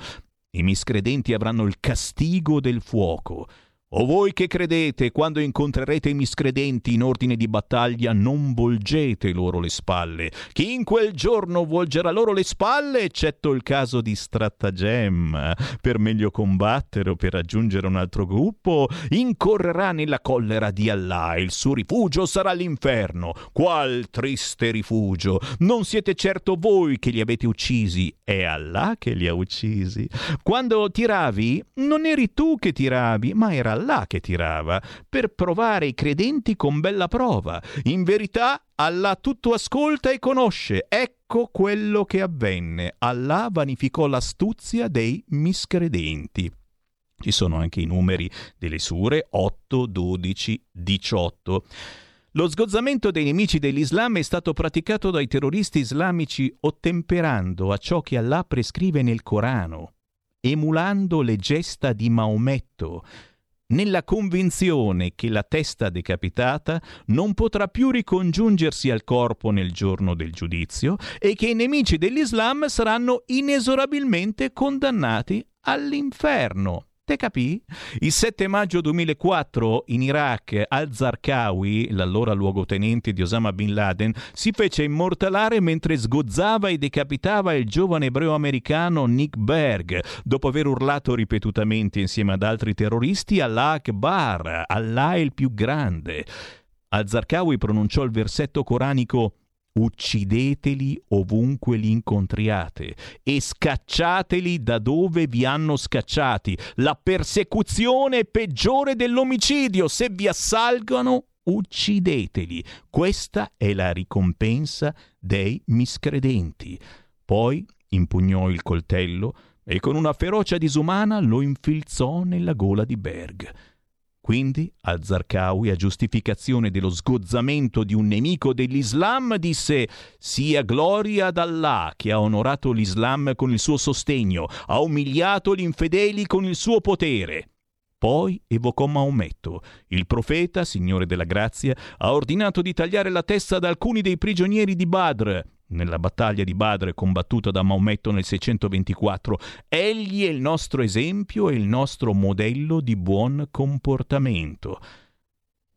I miscredenti avranno il castigo del fuoco. O voi che credete, quando incontrerete i miscredenti in ordine di battaglia, non volgete loro le spalle. Chi in quel giorno volgerà loro le spalle, eccetto il caso di stratagemma, per meglio combattere o per raggiungere un altro gruppo, incorrerà nella collera di Allah. Il suo rifugio sarà l'inferno. Qual triste rifugio! Non siete certo voi che li avete uccisi, è Allah che li ha uccisi. Quando tiravi, non eri tu che tiravi, ma era Allah che tirava, per provare i credenti con bella prova. In verità, Allah tutto ascolta e conosce. Ecco quello che avvenne. Allah vanificò l'astuzia dei miscredenti. Ci sono anche i numeri delle sure 8, 12, 18. Lo sgozzamento dei nemici dell'Islam è stato praticato dai terroristi islamici ottemperando a ciò che Allah prescrive nel Corano, emulando le gesta di Maometto, nella convinzione che la testa decapitata non potrà più ricongiungersi al corpo nel giorno del giudizio e che i nemici dell'Islam saranno inesorabilmente condannati all'inferno. Te capì? Il 7 maggio 2004 in Iraq al-Zarqawi, l'allora luogotenente di Osama Bin Laden, si fece immortalare mentre sgozzava e decapitava il giovane ebreo americano Nick Berg, dopo aver urlato ripetutamente insieme ad altri terroristi Allah Akbar, Allah il più grande. Al-Zarqawi pronunciò il versetto coranico Uccideteli ovunque li incontriate e scacciateli da dove vi hanno scacciati. La persecuzione è peggiore dell'omicidio. Se vi assalgano, uccideteli. Questa è la ricompensa dei miscredenti. Poi impugnò il coltello e con una ferocia disumana lo infilzò nella gola di Berg. Quindi al-Zarqawi, a giustificazione dello sgozzamento di un nemico dell'Islam, disse sia gloria ad Allah che ha onorato l'Islam con il suo sostegno, ha umiliato gli infedeli con il suo potere. Poi evocò Maometto. Il profeta, Signore della grazia, ha ordinato di tagliare la testa ad alcuni dei prigionieri di Badr, nella battaglia di Badr combattuta da Maometto nel 624. Egli è il nostro esempio e il nostro modello di buon comportamento.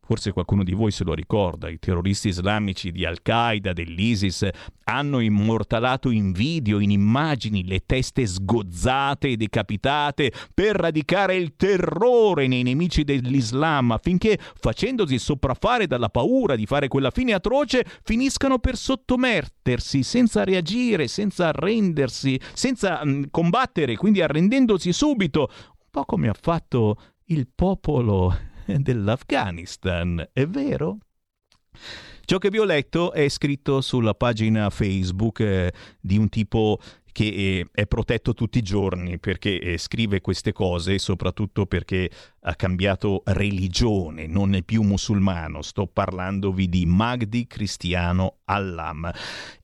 Forse qualcuno di voi se lo ricorda, i terroristi islamici di Al-Qaeda, dell'ISIS, hanno immortalato in video, in immagini, le teste sgozzate e decapitate per radicare il terrore nei nemici dell'Islam, affinché, facendosi sopraffare dalla paura di fare quella fine atroce, finiscano per sottomettersi senza reagire, senza arrendersi, senza mh, mm, combattere, quindi arrendendosi subito, un po' come ha fatto il popolo dell'Afghanistan, è vero? Ciò che vi ho letto è scritto sulla pagina Facebook eh, di un tipo che eh, è protetto tutti i giorni perché eh, scrive queste cose, soprattutto perché ha cambiato religione, non è più musulmano. Sto parlandovi di Magdi Cristiano Allam.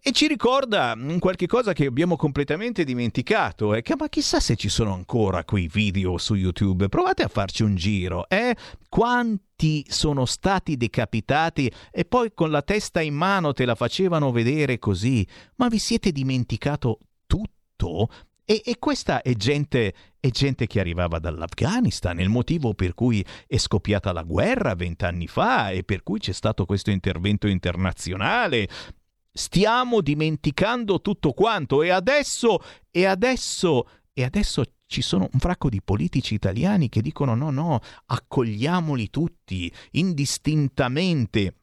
E ci ricorda qualche cosa che abbiamo completamente dimenticato. Eh? Che, ma chissà se ci sono ancora quei video su YouTube. Provate a farci un giro. Eh? Quanti sono stati decapitati e poi con la testa in mano te la facevano vedere così? Ma vi siete dimenticato tutto? E, e, questa è gente, è gente che arrivava dall'Afghanistan, il motivo per cui è scoppiata la guerra vent'anni fa e per cui c'è stato questo intervento internazionale. Stiamo dimenticando tutto quanto e adesso, e adesso E adesso ci sono un fracco di politici italiani che dicono no, no, accogliamoli tutti, indistintamente.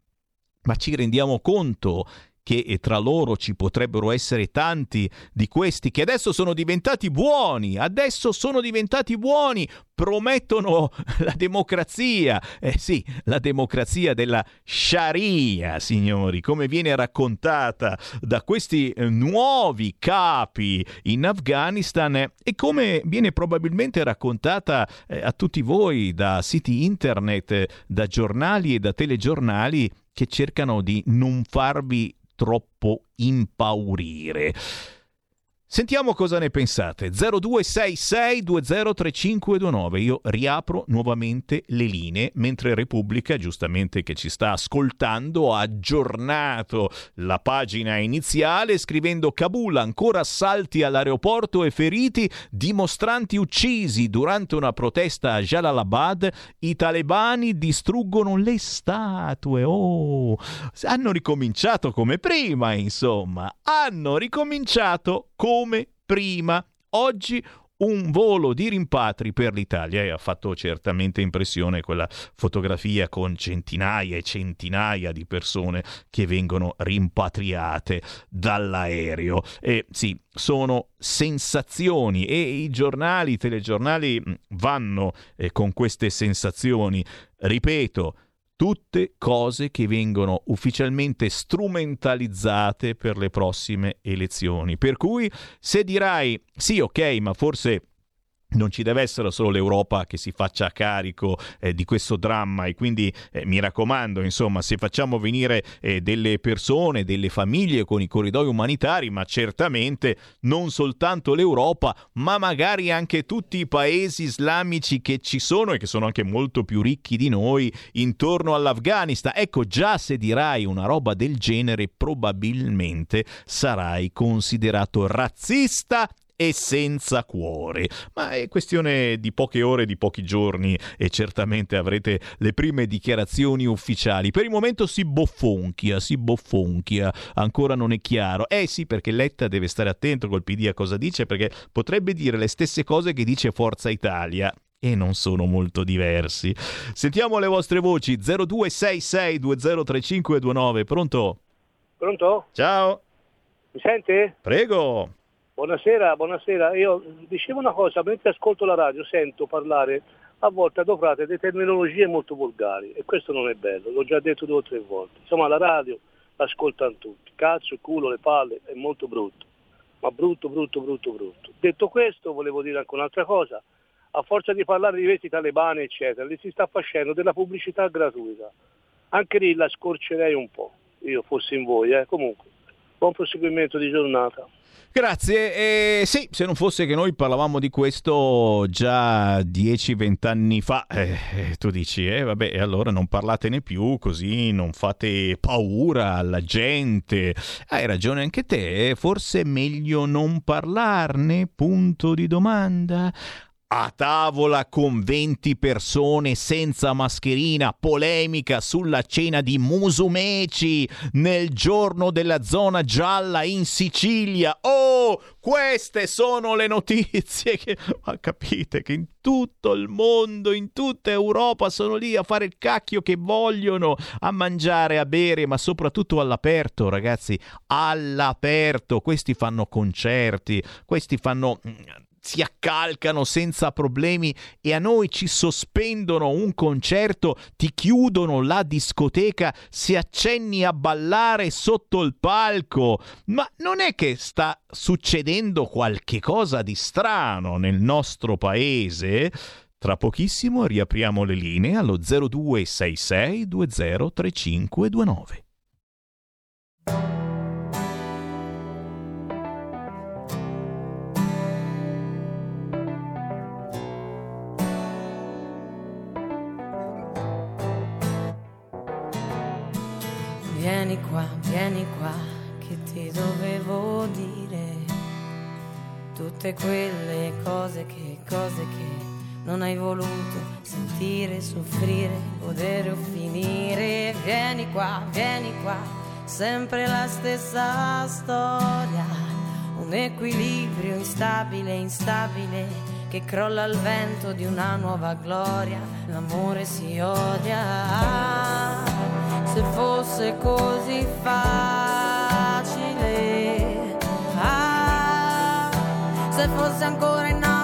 Ma ci rendiamo conto che tra loro ci potrebbero essere tanti di questi che adesso sono diventati buoni, adesso sono diventati buoni, promettono la democrazia, eh sì, la democrazia della Sharia, signori, come viene raccontata da questi eh, nuovi capi in Afghanistan eh, e come viene probabilmente raccontata eh, a tutti voi da siti internet, da giornali e da telegiornali che cercano di non farvi troppo impaurire. Sentiamo cosa ne pensate. 0266203529. Io riapro nuovamente le linee mentre Repubblica, giustamente che ci sta ascoltando, ha aggiornato la pagina iniziale scrivendo Kabul ancora assalti all'aeroporto e feriti, dimostranti uccisi durante una protesta a Jalalabad, i talebani distruggono le statue. Oh, hanno ricominciato come prima, insomma, hanno ricominciato come come prima. Oggi un volo di rimpatri per l'Italia e ha fatto certamente impressione quella fotografia con centinaia e centinaia di persone che vengono rimpatriate dall'aereo. E sì, sono sensazioni e i giornali, i telegiornali vanno eh, con queste sensazioni. Ripeto, tutte cose che vengono ufficialmente strumentalizzate per le prossime elezioni. Per cui se dirai sì, ok, ma forse non ci deve essere solo l'Europa che si faccia carico eh, di questo dramma e quindi eh, mi raccomando, insomma, se facciamo venire eh, delle persone, delle famiglie con i corridoi umanitari, ma certamente non soltanto l'Europa, ma magari anche tutti i paesi islamici che ci sono e che sono anche molto più ricchi di noi intorno all'Afghanistan. Ecco, già se dirai una roba del genere, probabilmente sarai considerato razzista e senza cuore. Ma è questione di poche ore, di pochi giorni e certamente avrete le prime dichiarazioni ufficiali. Per il momento si boffonchia, si boffonchia, ancora non è chiaro. Eh sì, perché Letta deve stare attento col PD a cosa dice, perché potrebbe dire le stesse cose che dice Forza Italia e non sono molto diversi. Sentiamo le vostre voci 0266203529. Pronto? Pronto? Ciao. Mi sente? Prego. Buonasera, buonasera. Io dicevo una cosa, mentre ascolto la radio sento parlare a volte adoprate delle terminologie molto volgari e questo non è bello, l'ho già detto due o tre volte. Insomma la radio l'ascoltano tutti, cazzo, culo, le palle, è molto brutto, ma brutto, brutto, brutto, brutto. Detto questo volevo dire anche un'altra cosa, a forza di parlare di veti talebani eccetera, li si sta facendo della pubblicità gratuita. Anche lì la scorcerei un po', io fossi in voi, eh. comunque. Buon proseguimento di giornata. Grazie. E sì, se non fosse che noi parlavamo di questo già 10-20 anni fa, eh, tu dici, eh vabbè, allora non parlatene più, così non fate paura alla gente. Hai ragione anche te, eh, forse è meglio non parlarne? Punto di domanda a tavola con 20 persone senza mascherina, polemica sulla cena di Musumeci nel giorno della zona gialla in Sicilia. Oh, queste sono le notizie che ma capite che in tutto il mondo, in tutta Europa sono lì a fare il cacchio che vogliono, a mangiare, a bere, ma soprattutto all'aperto, ragazzi, all'aperto. Questi fanno concerti, questi fanno si accalcano senza problemi e a noi ci sospendono un concerto, ti chiudono la discoteca se accenni a ballare sotto il palco. Ma non è che sta succedendo qualche cosa di strano nel nostro paese? Tra pochissimo riapriamo le linee allo 0266 203529. Vieni qua, vieni qua, che ti dovevo dire. Tutte quelle cose che, cose che non hai voluto sentire, soffrire, godere o finire. Vieni qua, vieni qua, sempre la stessa storia, un equilibrio instabile, instabile, che crolla al vento di una nuova gloria, l'amore si odia. Se fosse così facile, ah, se fosse ancora innamorato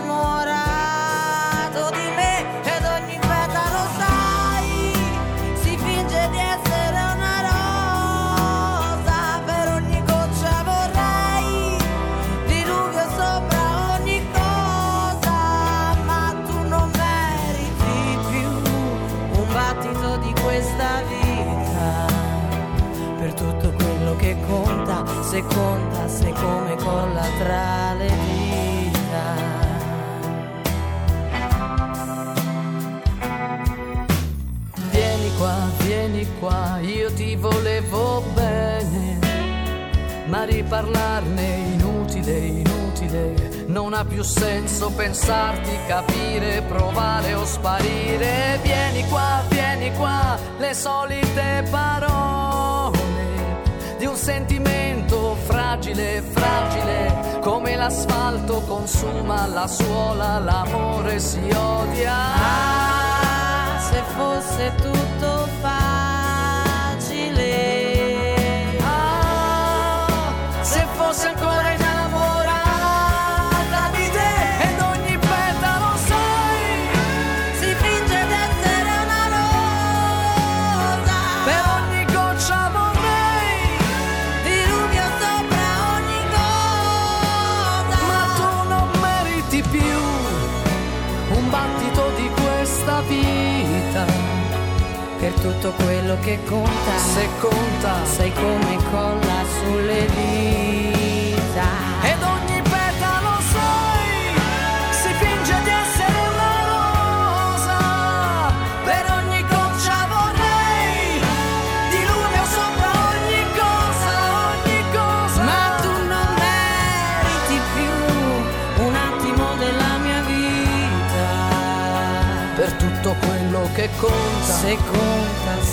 conta, se conta, se come colla tra le dita. Vieni qua, vieni qua, io ti volevo bene, ma riparlarne inutile, inutile, non ha più senso pensarti, capire, provare o sparire. Vieni qua, vieni qua, le solite parole di un sentimento fragile, fragile, come l'asfalto consuma la suola, l'amore si odia. Ah, se fosse tutto tutto quello che conta, Se conta sai come colla sulle dita. ed ogni petalo sai, si finge di essere una rosa, per ogni goccia vorrei, diluvio sopra ogni cosa, ogni cosa. Ma tu non meriti più un attimo della mia vita. per tutto quello che conta, Se conta,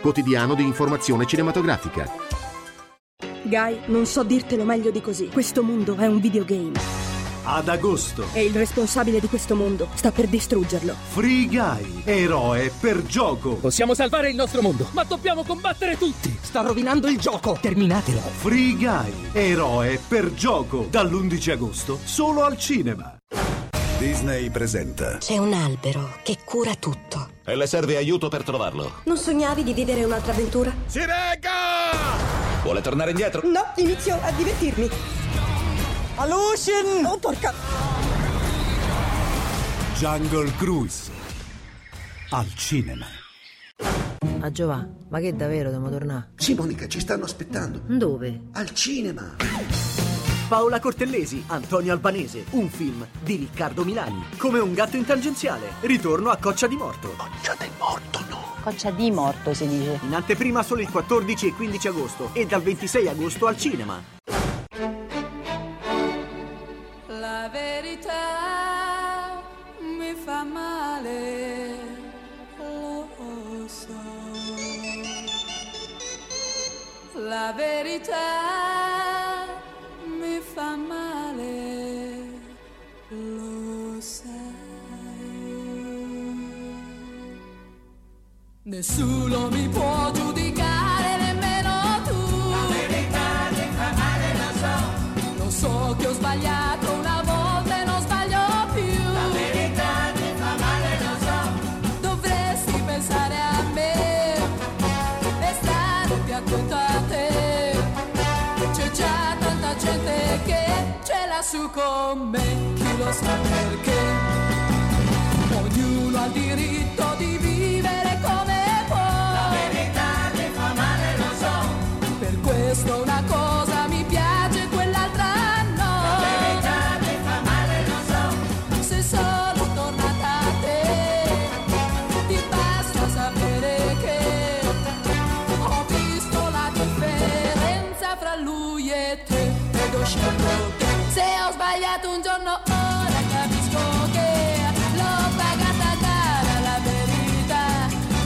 quotidiano di informazione cinematografica. Guy, non so dirtelo meglio di così. Questo mondo è un videogame. Ad agosto, E il responsabile di questo mondo sta per distruggerlo. Free Guy, eroe per gioco. Possiamo salvare il nostro mondo, ma dobbiamo combattere tutti. Sta rovinando il gioco. Terminatelo. Free Guy, eroe per gioco. Dall'11 agosto, solo al cinema. Disney presenta. C'è un albero che cura tutto. E le serve aiuto per trovarlo. Non sognavi di vivere un'altra avventura? Si regga! Vuole tornare indietro? No, inizio a divertirmi. Alucin! Oh, porca... Jungle Cruise. Al cinema. A Giovà, ma che davvero dobbiamo tornare? Sì, Monica, ci stanno aspettando. Dove? Al cinema. Paola Cortellesi, Antonio Albanese, un film di Riccardo Milani. Come un gatto in tangenziale, ritorno a Coccia di Morto. Coccia del Morto, no. Coccia di morto si dice. In anteprima solo il 14 e 15 agosto e dal 26 agosto al cinema. La verità mi fa fa male, lo so. La verità Nessuno mi può giudicare, nemmeno tu. La verità mi fa lo so. Lo so che ho sbagliato una volta e non sbaglio più. La verità mi fa lo so. Dovresti pensare a me e stare più attento a te. C'è già tanta gente che ce l'ha su con me, chi lo sa perché. Se ho sbagliato un giorno ora capisco che l'ho pagata cara la verità.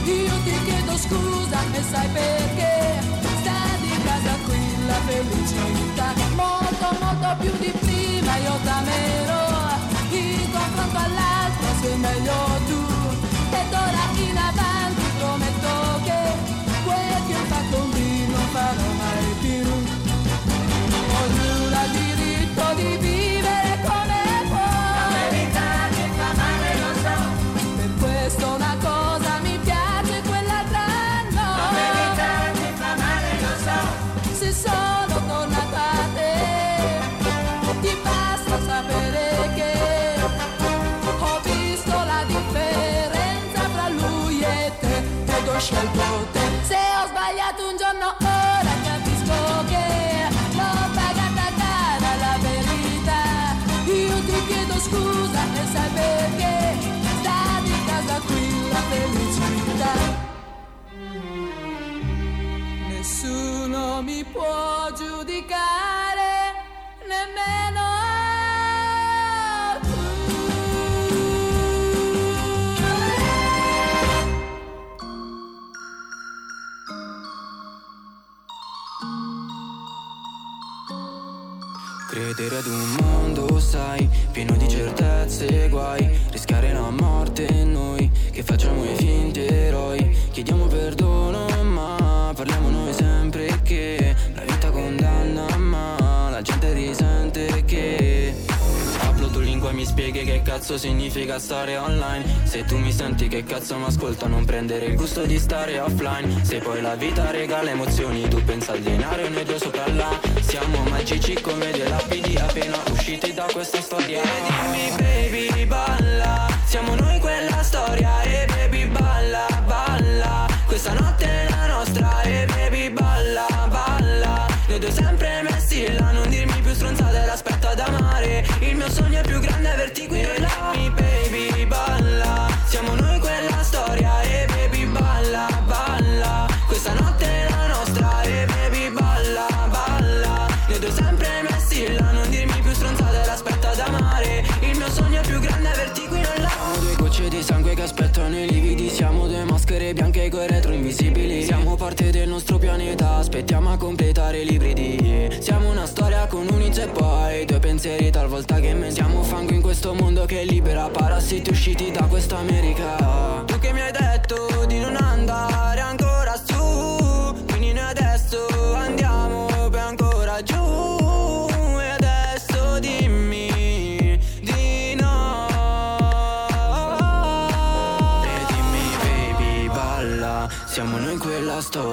Io ti chiedo scusa e sai perché sta di casa qui la felicità. Molto molto più di prima io t'amerò. In confronto all'altro sei meglio tu. Ho scelto te. Se ho sbagliato un giorno ora capisco che l'ho pagata cara la verità. Io ti chiedo scusa e sai perché sta di casa qui la felicità. Nessuno mi può giudicare, nemmeno Credere ad un mondo, sai, pieno di certezze e guai. Rischiare la morte noi, che facciamo i finti eroi. Chiediamo perdono ma parliamo noi mi spieghi che cazzo significa stare online. Se tu mi senti che cazzo mi ascolta? Non prendere il gusto di stare offline. Se poi la vita regala emozioni tu pensa al denaro e noi due sopra là. Siamo magici come dei lapidi appena usciti da questa storia. E dimmi baby balla. Siamo noi quella storia e pensieri talvolta che mentiamo fango in questo mondo che libera Parassiti usciti da questa America. Tu che mi hai detto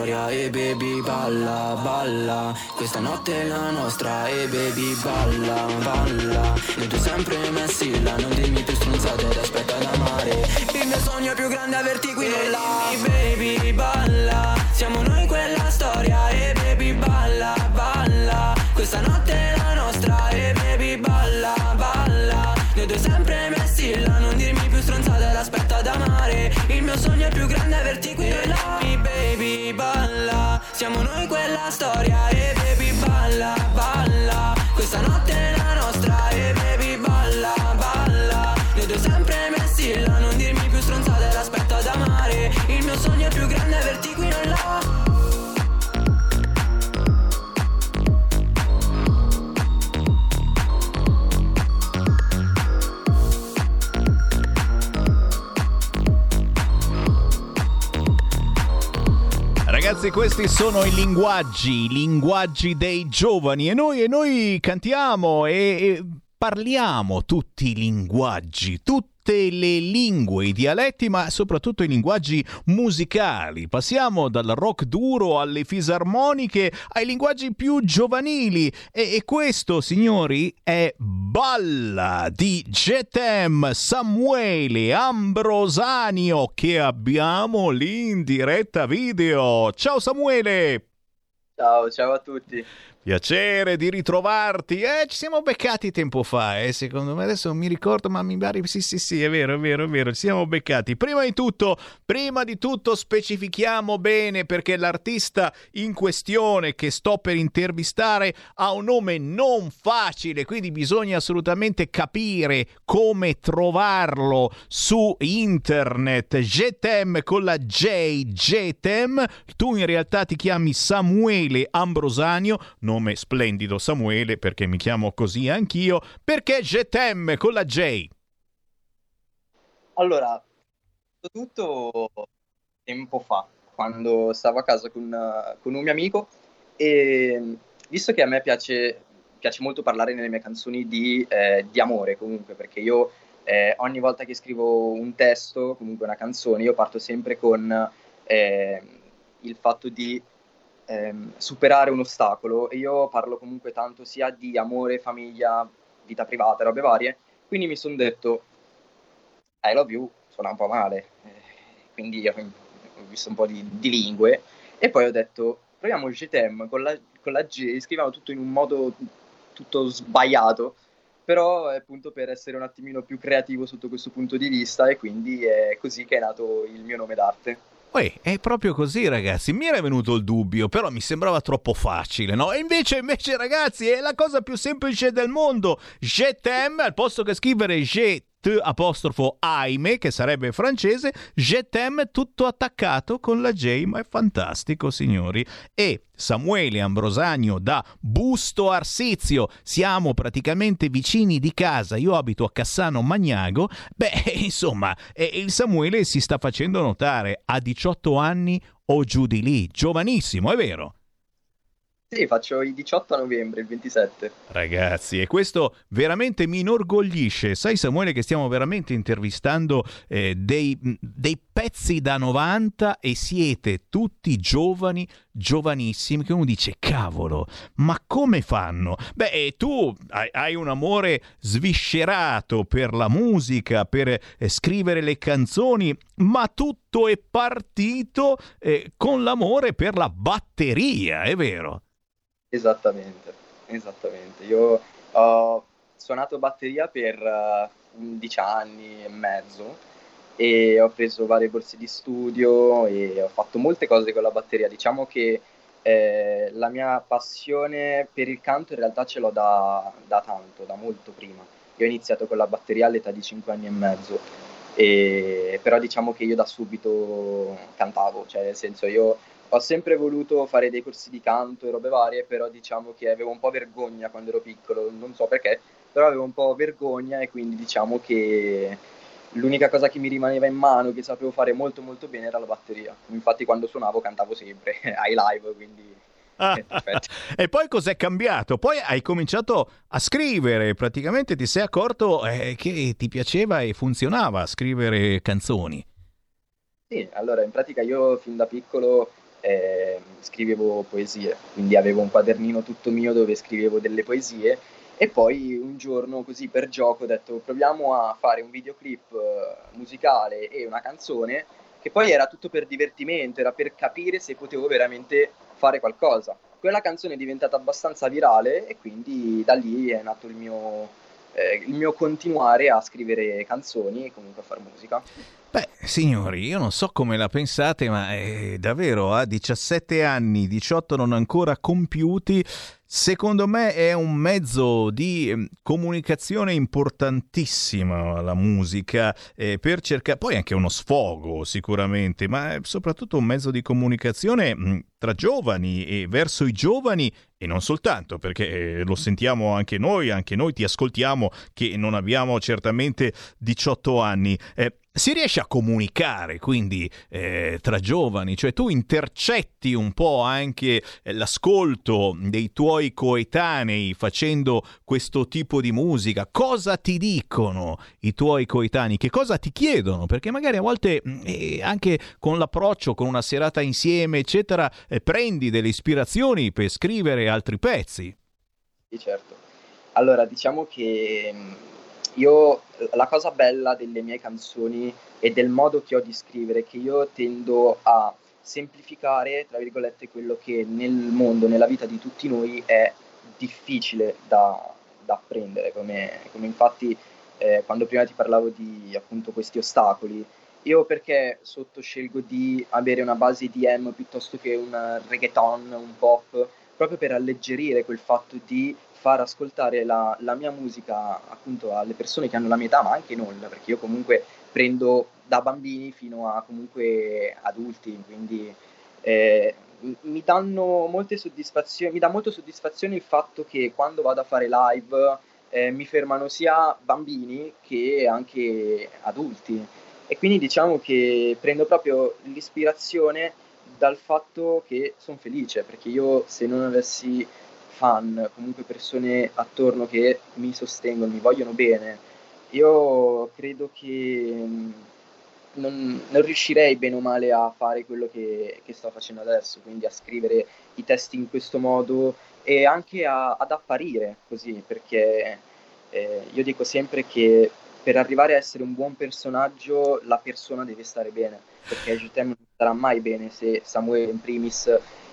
storia e baby balla balla. Questa notte è la nostra e baby balla balla. Noi due sempre messi là Non dimmi più stronzate ed aspetta ad amare Il mio sogno più grande è averti qui e là. Baby balla. Siamo noi quella storia e baby balla Siamo noi quella storia Ragazzi, questi sono i linguaggi, i linguaggi dei giovani. E noi, e noi cantiamo e, e parliamo tutti i linguaggi, tutti le lingue, i dialetti, ma soprattutto i linguaggi musicali. Passiamo dal rock duro alle fisarmoniche ai linguaggi più giovanili. E, e questo, signori, è Balla di Getem Samuele Ambrosanio che abbiamo lì in diretta video. Ciao Samuele! Ciao, ciao a tutti. Piacere di ritrovarti. Eh, ci siamo beccati tempo fa, eh, secondo me. Adesso non mi ricordo, ma mi pare... Sì, sì, sì, è vero, è vero, è vero. Ci siamo beccati. Prima di tutto, prima di tutto specifichiamo bene perché l'artista in questione che sto per intervistare ha un nome non facile, quindi bisogna assolutamente capire come trovarlo su internet. Jetem con la J, Jetem. Tu in realtà ti chiami Samuele Ambrosanio nome splendido Samuele perché mi chiamo così anch'io, perché Jetem con la J? Allora, tutto tempo fa, quando stavo a casa con, con un mio amico e visto che a me piace, piace molto parlare nelle mie canzoni di, eh, di amore comunque, perché io eh, ogni volta che scrivo un testo, comunque una canzone, io parto sempre con eh, il fatto di ehm, superare un ostacolo. E io parlo comunque tanto sia di amore, famiglia, vita privata, robe varie, quindi mi sono detto I love you suona un po' male, eh, quindi ho, ho, visto un po' di, di, lingue. E poi ho detto proviamo GTM con la, con la G, scriviamo tutto in un modo tutto sbagliato, però è appunto per essere un attimino più creativo sotto questo punto di vista e quindi è così che è nato il mio nome d'arte. Uè, è proprio così, ragazzi. Mi era venuto il dubbio, però mi sembrava troppo facile, no? E invece, invece, ragazzi, è la cosa più semplice del mondo. Je t'aime, al posto che scrivere je T apostrofo Aime, che sarebbe francese, Je t'aime tutto attaccato con la J, ma è fantastico, signori. E Samuele Ambrosagno da Busto Arsizio, siamo praticamente vicini di casa, io abito a Cassano Magnago, beh, insomma, il Samuele si sta facendo notare, a 18 anni o giù di lì, giovanissimo, è vero? Sì, faccio i 18 a novembre, il 27. Ragazzi, e questo veramente mi inorgoglisce. Sai Samuele che stiamo veramente intervistando eh, dei, dei, pezzi da 90 e siete tutti giovani, giovanissimi, che uno dice, cavolo, ma come fanno? Beh, tu hai, hai un amore sviscerato per la musica, per eh, scrivere le canzoni, ma tutto è partito eh, con l'amore per la batteria, è vero? Esattamente, esattamente. Io ho suonato batteria per uh, 11 anni e mezzo e ho preso varie borse di studio e ho fatto molte cose con la batteria. Diciamo che eh, la mia passione per il canto in realtà ce l'ho da, da, tanto, da molto prima. Io ho iniziato con la batteria all'età di 5 anni e mezzo, e, però diciamo che io da subito cantavo, cioè nel senso io ho sempre voluto fare dei corsi di canto e robe varie, però diciamo che avevo un po' vergogna quando ero piccolo, non so perché, però avevo un po' vergogna e quindi diciamo che l'unica cosa che mi rimaneva in mano, che sapevo fare molto molto bene, era la batteria. Infatti quando suonavo cantavo sempre ai live, quindi... e poi cos'è cambiato? Poi hai cominciato a scrivere, praticamente ti sei accorto eh, che ti piaceva e funzionava scrivere canzoni. Sì, allora in pratica io fin da piccolo eh, scrivevo poesie, quindi avevo un quadernino tutto mio dove scrivevo delle poesie e poi un giorno così per gioco ho detto proviamo a fare un videoclip eh, musicale e una canzone che poi era tutto per divertimento, era per capire se potevo veramente fare qualcosa. Quella canzone è diventata abbastanza virale e quindi da lì è nato il mio, eh, il mio continuare a scrivere canzoni e comunque a fare musica. Beh, signori, io non so come la pensate, ma eh, davvero a 17 anni, 18 non ancora compiuti, Secondo me è un mezzo di ehm, comunicazione importantissimo la musica eh, per cercare, poi anche uno sfogo sicuramente, ma è soprattutto un mezzo di comunicazione tra giovani e verso i giovani e non soltanto, perché eh, lo sentiamo anche noi, anche noi ti ascoltiamo che non abbiamo certamente 18 anni. Eh, si riesce a comunicare quindi eh, tra giovani, cioè tu intercetti un po' anche eh, l'ascolto dei tuoi coetanei facendo questo tipo di musica, cosa ti dicono i tuoi coetanei, che cosa ti chiedono, perché magari a volte mm, eh, anche con l'approccio, con una serata insieme, eccetera, eh, prendi delle ispirazioni per scrivere altri pezzi. Sì, certo. Allora, diciamo che mm, io la cosa bella delle mie canzoni e del modo che ho di scrivere è che io tendo a semplificare, tra virgolette, quello che nel mondo, nella vita di tutti noi è difficile da, da apprendere, come, come infatti eh, quando prima ti parlavo di appunto questi ostacoli, io perché sotto scelgo di avere una base IDM piuttosto che un reggaeton, un pop, proprio per alleggerire quel fatto di far ascoltare la, la, mia musica appunto alle persone che hanno la mia età, ma anche non, perché io comunque prendo da bambini fino a comunque adulti, quindi eh, mi danno molte soddisfazioni, mi dà molto soddisfazione il fatto che quando vado a fare live eh, mi fermano sia bambini che anche adulti. E quindi diciamo che prendo proprio l'ispirazione dal fatto che sono felice perché io se non avessi fan, comunque persone attorno che mi sostengono, mi vogliono bene, io credo che mm, non, non, riuscirei bene o male a fare quello che, che, sto facendo adesso, quindi a scrivere i testi in questo modo e anche a, ad apparire così, perché eh, io dico sempre che per arrivare a essere un buon personaggio la persona deve stare bene, perché GTM non starà mai bene se Samuele in primis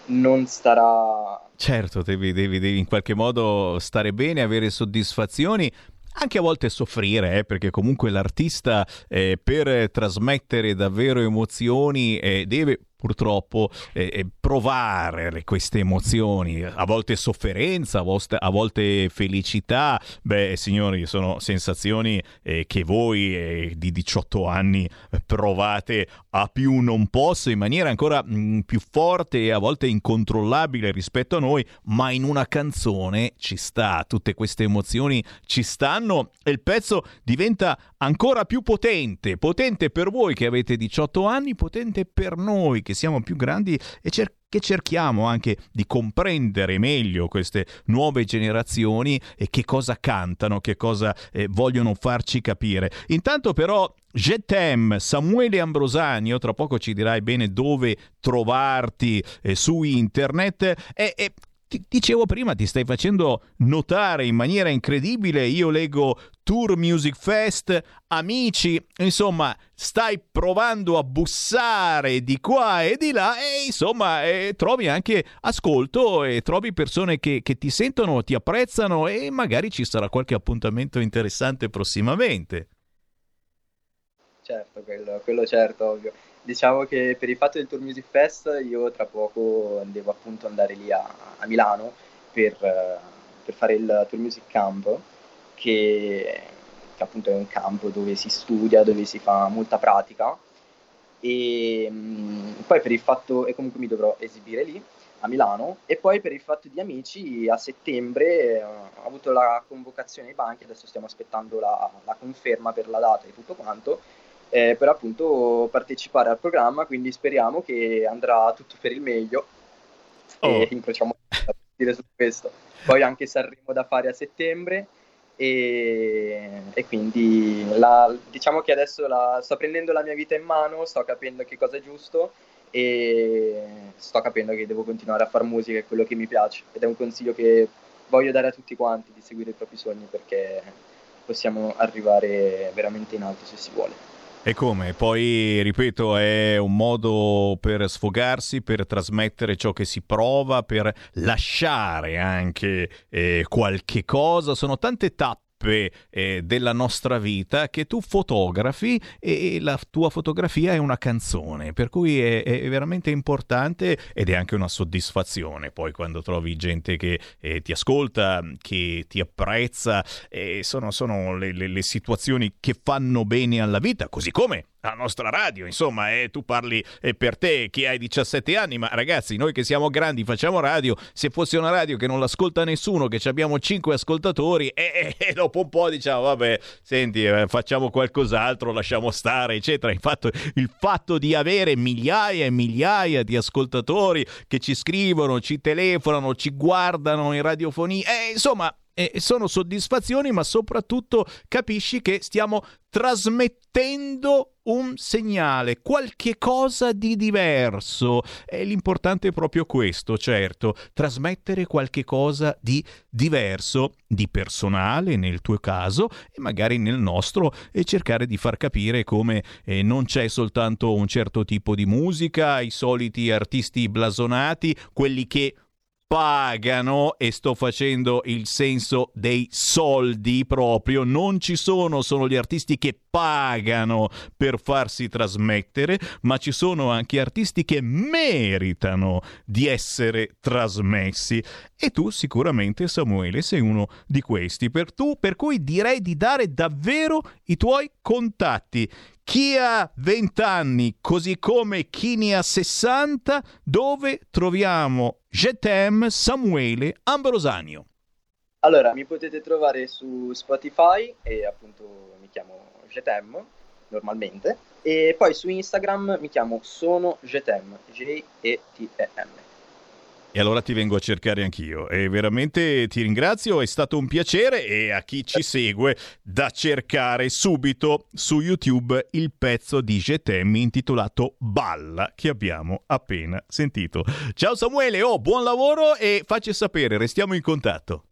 non starà... Certo, devi, devi, devi in qualche modo stare bene, avere soddisfazioni, anche a volte soffrire, eh, perché comunque l'artista eh, per trasmettere davvero emozioni eh, deve purtroppo eh, provare queste emozioni, a volte sofferenza, a volte felicità. Beh, signori, sono sensazioni eh, che voi eh, di 18 anni provate a più non posso in maniera ancora mh, mm, più forte e a volte incontrollabile rispetto a noi, ma in una canzone ci sta, tutte queste emozioni ci stanno e il pezzo diventa ancora più potente, potente per voi che avete 18 anni, potente per noi che siamo più grandi e cer- che cerchiamo anche di comprendere meglio queste nuove generazioni e che cosa cantano, che cosa eh, vogliono farci capire. Intanto però Je t'aime, Samuele Ambrosani, tra poco ci dirai bene dove trovarti eh, su internet e, e ti dicevo prima, ti stai facendo notare in maniera incredibile. Io leggo Tour Music Fest, amici, insomma, stai provando a bussare di qua e di là e insomma eh, trovi anche ascolto e trovi persone che, che ti sentono, ti apprezzano e magari ci sarà qualche appuntamento interessante prossimamente. Certo, quello, quello certo, ovvio diciamo che per il fatto del Tour Music Fest io tra poco devo appunto andare lì a, a Milano per, per, fare il Tour Music Camp che, che, appunto è un campo dove si studia, dove si fa molta pratica. E mh, poi per il fatto e comunque mi dovrò esibire lì a Milano. E poi per il fatto di amici a settembre eh, ho avuto la convocazione ai banchi, adesso stiamo aspettando la, la conferma per la data e tutto quanto eh, per appunto partecipare al programma, quindi speriamo che andrà tutto per il meglio oh. e incrociamo a dire su questo. Poi anche Sanremo da fare a settembre e, e quindi la, diciamo che adesso la, sto prendendo la mia vita in mano, sto capendo che cosa è giusto e sto capendo che devo continuare a fare musica, è quello che mi piace ed è un consiglio che voglio dare a tutti quanti di seguire i propri sogni perché possiamo arrivare veramente in alto se si vuole. E come? Poi, ripeto, è un modo per sfogarsi, per trasmettere ciò che si prova, per lasciare anche eh, qualche cosa. Sono tante tappe tappe eh, della nostra vita che tu fotografi e la tua fotografia è una canzone, per cui è, è veramente importante ed è anche una soddisfazione poi quando trovi gente che eh, ti ascolta, che ti apprezza, eh, sono, sono le, le, le situazioni che fanno bene alla vita, così come la nostra radio, insomma, eh, tu parli eh, per te che hai 17 anni, ma ragazzi, noi che siamo grandi facciamo radio, se fosse una radio che non l'ascolta nessuno, che abbiamo 5 ascoltatori, e eh, eh, dopo un po' diciamo, vabbè, senti, eh, facciamo qualcos'altro, lasciamo stare, eccetera. Infatti, il fatto di avere migliaia e migliaia di ascoltatori che ci scrivono, ci telefonano, ci guardano in radiofonia, eh, insomma, e sono soddisfazioni, ma soprattutto capisci che stiamo trasmettendo un segnale, qualche cosa di diverso. E l'importante è proprio questo, certo, trasmettere qualche cosa di diverso, di personale nel tuo caso e magari nel nostro e cercare di far capire come eh, non c'è soltanto un certo tipo di musica, i soliti artisti blasonati, quelli che pagano e sto facendo il senso dei soldi proprio, non ci sono solo gli artisti che pagano per farsi trasmettere, ma ci sono anche artisti che meritano di essere trasmessi. E tu sicuramente Samuele sei uno di questi, per, tu, per cui direi di dare davvero i tuoi contatti chi ha 20 anni, così come chi ne ha 60, dove troviamo Jetem Samuele Ambrosanio. Allora, mi potete trovare su Spotify e appunto mi chiamo Jetem normalmente e poi su Instagram mi chiamo Sono Jetem, J-E-T-E-M. E allora ti vengo a cercare anch'io. E veramente ti ringrazio, è stato un piacere e a chi ci segue da cercare subito su YouTube il pezzo di Getem intitolato Balla che abbiamo appena sentito. Ciao Samuele, oh, buon lavoro e facci sapere, restiamo in contatto.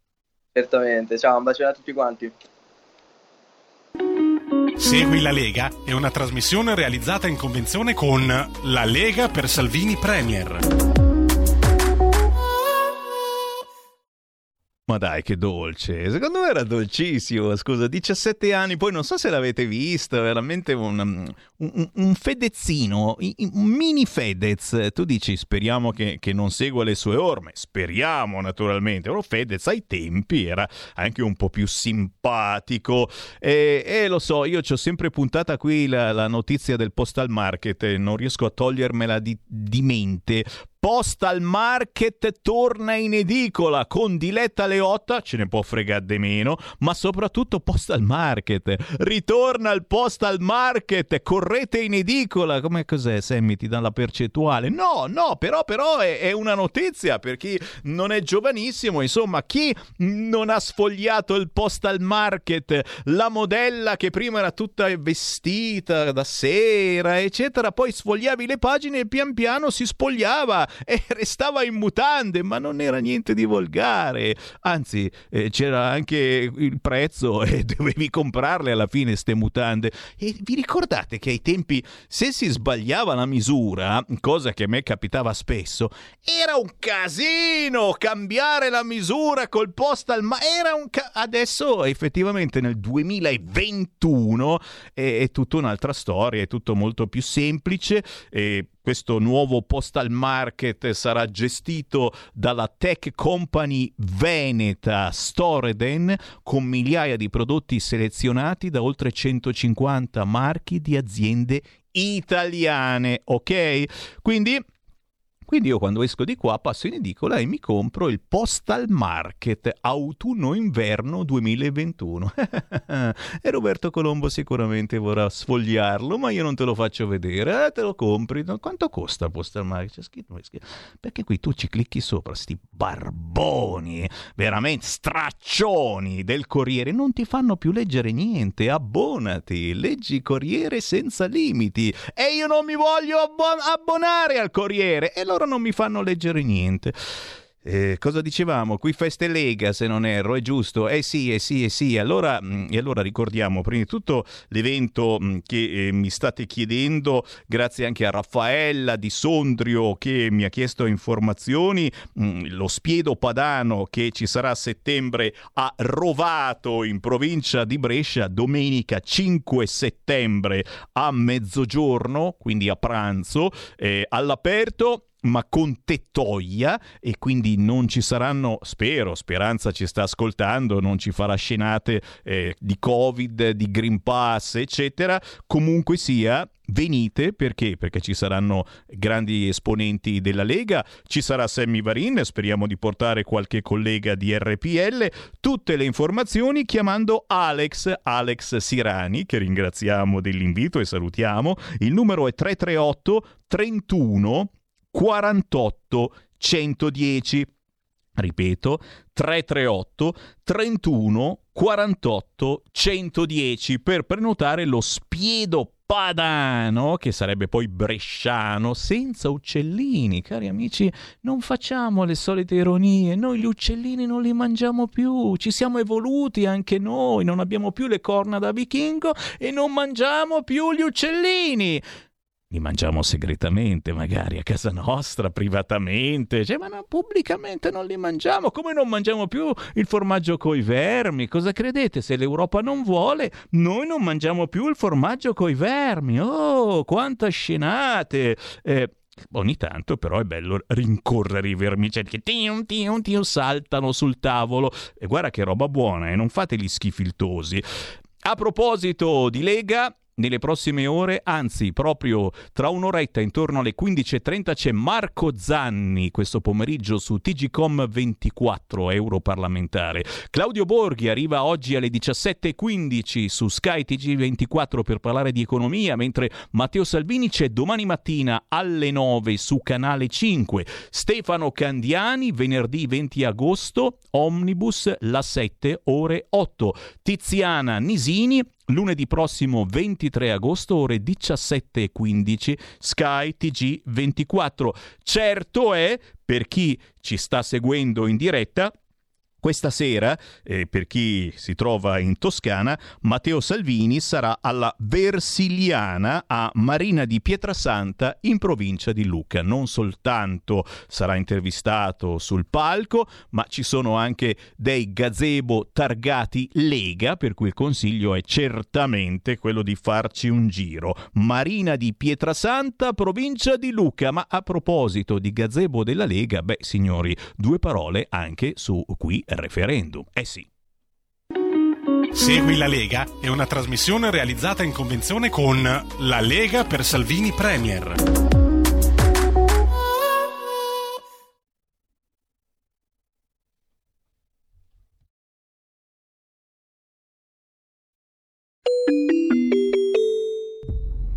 Certamente, ciao, un bacione a tutti quanti. Segui la Lega è una trasmissione realizzata in convenzione con La Lega per Salvini Premier. Ma dai, che dolce! Secondo me era dolcissimo. Scusa, 17 anni, poi non so se l'avete visto, veramente un, un, un fedezzino, un mini Fedez. Tu dici, speriamo che, che, non segua le sue orme. Speriamo, naturalmente. Però Fedez ai tempi era anche un po' più simpatico. E, e lo so, io ci ho sempre puntata qui la, la, notizia del postal market, non riesco a togliermela di, di mente Postal Market torna in edicola con Diletta Leotta, ce ne può fregare di meno, ma soprattutto Postal Market. Ritorna il Postal Market, correte in edicola. Come cos'è, Sammy? Ti dà la percentuale? No, no, però, però è, è una notizia per chi non è giovanissimo. Insomma, chi non ha sfogliato il Postal Market, la modella che prima era tutta vestita da sera, eccetera, poi sfogliavi le pagine e pian piano si spogliava e restava in mutande, ma non era niente di volgare. Anzi, eh, c'era anche il prezzo e dovevi comprarle alla fine ste mutande. E vi ricordate che ai tempi, se si sbagliava la misura, cosa che a me capitava spesso, era un casino cambiare la misura col postal, ma era un ca- adesso effettivamente nel 2021 è, è tutta un'altra storia, è tutto molto più semplice. E questo nuovo postal market sarà gestito dalla tech company veneta Storeden con migliaia di prodotti selezionati da oltre 150 marchi di aziende italiane, ok? Quindi quindi io quando esco di qua passo in edicola e mi compro il Postal Market autunno-inverno 2021. e Roberto Colombo sicuramente vorrà sfogliarlo, ma io non te lo faccio vedere. Eh, te lo compri. Quanto costa il Postal Market? C'è scritto, Perché qui tu ci clicchi sopra, sti barboni, veramente straccioni del Corriere, non ti fanno più leggere niente. Abbonati, leggi Corriere senza limiti. E io non mi voglio abbon- abbonare al Corriere. E lo loro non mi fanno leggere niente. Eh, cosa dicevamo? Qui Feste Lega, se non erro, è giusto? Eh sì, eh sì, eh sì. Allora, mm, e allora ricordiamo prima di tutto l'evento mm, che eh, mi state chiedendo, grazie anche a Raffaella di Sondrio che mi ha chiesto informazioni, mm, lo Spiedo Padano che ci sarà a settembre a Rovato in provincia di Brescia, domenica 5 settembre a mezzogiorno, quindi a pranzo, eh, all'aperto ma con tettoia e quindi non ci saranno, spero, Speranza ci sta ascoltando, non ci farà scenate eh, di Covid, di Green Pass, eccetera. Comunque sia, venite perché? Perché ci saranno grandi esponenti della Lega, ci sarà Sammy Varin, speriamo di portare qualche collega di RPL, tutte le informazioni chiamando Alex, Alex Sirani, che ringraziamo dell'invito e salutiamo. Il numero è 338 31 48 110. Ripeto, 338 31 48 110 per prenotare lo spiedo padano, che sarebbe poi bresciano, senza uccellini. Cari amici, non facciamo le solite ironie. Noi gli uccellini non li mangiamo più. Ci siamo evoluti anche noi. Non abbiamo più le corna da vichingo e non mangiamo più gli uccellini li mangiamo segretamente, magari a casa nostra, privatamente, cioè, ma no, pubblicamente non li mangiamo, come non mangiamo più il formaggio coi vermi? Cosa credete? Se l'Europa non vuole, noi non mangiamo più il formaggio coi vermi. Oh, quanta scenate! Eh, Ogni tanto però è bello rincorrere i vermicelli che tion, tion, tion, saltano sul tavolo. E guarda che roba buona, eh? non fate gli schifiltosi. A proposito di Lega, nelle prossime ore, anzi proprio tra un'oretta intorno alle 15.30 c'è Marco Zanni questo pomeriggio su TGCom 24 europarlamentare. Claudio Borghi arriva oggi alle 17.15 su Sky TG24 per parlare di economia, mentre Matteo Salvini c'è domani mattina alle 9 su Canale 5. Stefano Candiani venerdì 20 agosto, Omnibus la 7 ore 8. Tiziana Nisini Lunedì prossimo 23 agosto, ore 17.15, Sky TG 24. Certo è, per chi ci sta seguendo in diretta, questa sera, eh, per chi si trova in Toscana, Matteo Salvini sarà alla Versiliana a Marina di Pietrasanta in provincia di Lucca. Non soltanto sarà intervistato sul palco, ma ci sono anche dei gazebo targati Lega, per cui il consiglio è certamente quello di farci un giro. Marina di Pietrasanta, provincia di Lucca. Ma a proposito di gazebo della Lega, beh signori, due parole anche su qui referendum. Eh sì. Segui la Lega è una trasmissione realizzata in convenzione con La Lega per Salvini Premier.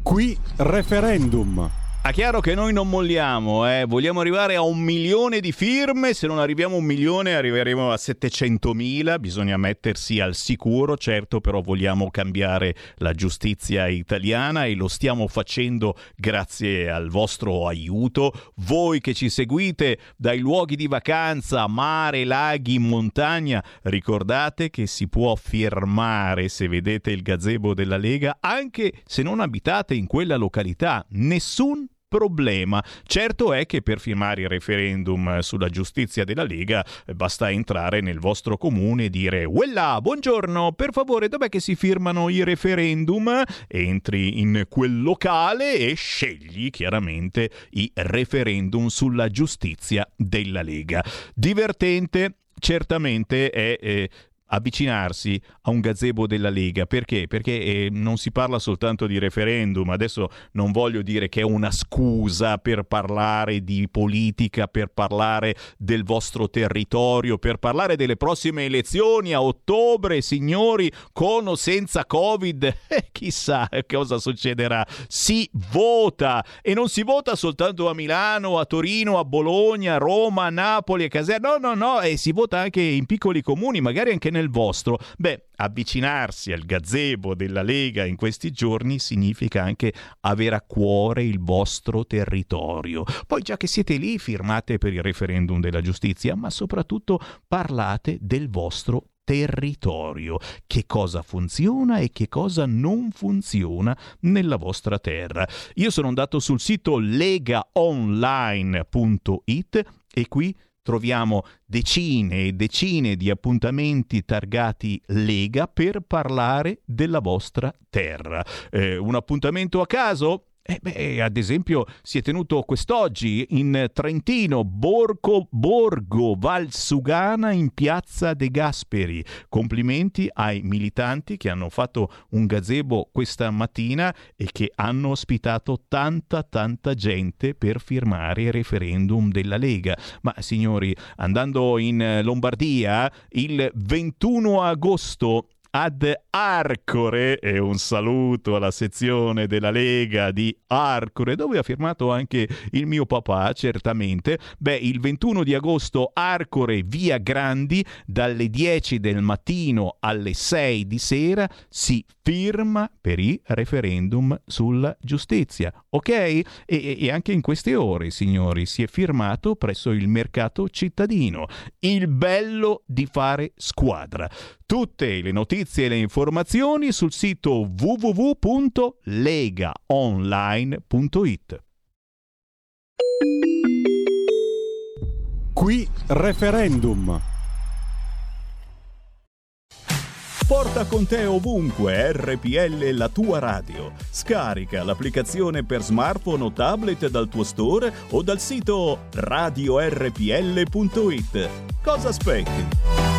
Qui referendum. Ha chiaro che noi non molliamo, eh? vogliamo arrivare a un milione di firme, se non arriviamo a un milione arriveremo a 700.000, bisogna mettersi al sicuro, certo però vogliamo cambiare la giustizia italiana e lo stiamo facendo grazie al vostro aiuto. Voi che ci seguite dai luoghi di vacanza, mare, laghi, montagna, ricordate che si può firmare se vedete il gazebo della Lega anche se non abitate in quella località, nessun problema. Certo è che per firmare il referendum sulla giustizia della Lega eh, basta entrare nel vostro comune e dire Uella, buongiorno, per favore dov'è che si firmano i referendum? Entri in quel locale e scegli chiaramente i referendum sulla giustizia della Lega. Divertente, certamente è eh, avvicinarsi a un gazebo della Lega. Perché? Perché eh, non si parla soltanto di referendum. Adesso non voglio dire che è una scusa per parlare di politica, per parlare del vostro territorio, per parlare delle prossime elezioni a ottobre, signori, con o senza Covid. Eh, chissà cosa succederà. Si vota e non si vota soltanto a Milano, a Torino, a Bologna, a Roma, a Napoli, a Caserta. No, no, no, e si vota anche in piccoli comuni, magari anche nel nel vostro. Beh, avvicinarsi al gazebo della Lega in questi giorni significa anche avere a cuore il vostro territorio. Poi già che siete lì, firmate per il referendum della giustizia, ma soprattutto parlate del vostro territorio, che cosa funziona e che cosa non funziona nella vostra terra. Io sono andato sul sito legaonline.it e qui troviamo decine e decine di appuntamenti targati Lega per parlare della vostra terra. Eh, un appuntamento a caso? Eh beh, ad esempio si è tenuto quest'oggi in Trentino, Borgo, Borgo Valsugana in piazza De Gasperi. Complimenti ai militanti che hanno fatto un gazebo questa mattina e che hanno ospitato tanta tanta gente per firmare il referendum della Lega. Ma signori, andando in Lombardia, il 21 agosto ad Arcore e un saluto alla sezione della Lega di Arcore dove ha firmato anche il mio papà certamente. Beh il 21 di agosto Arcore via Grandi dalle 10 del mattino alle 6 di sera si firma per il referendum sulla giustizia ok? E, e anche in queste ore signori si è firmato presso il mercato cittadino. Il bello di fare squadra Tutte le notizie e le informazioni sul sito www.legaonline.it. Qui referendum. Porta con te ovunque RPL la tua radio. Scarica l'applicazione per smartphone o tablet dal tuo store o dal sito radiorpl.it. Cosa aspetti?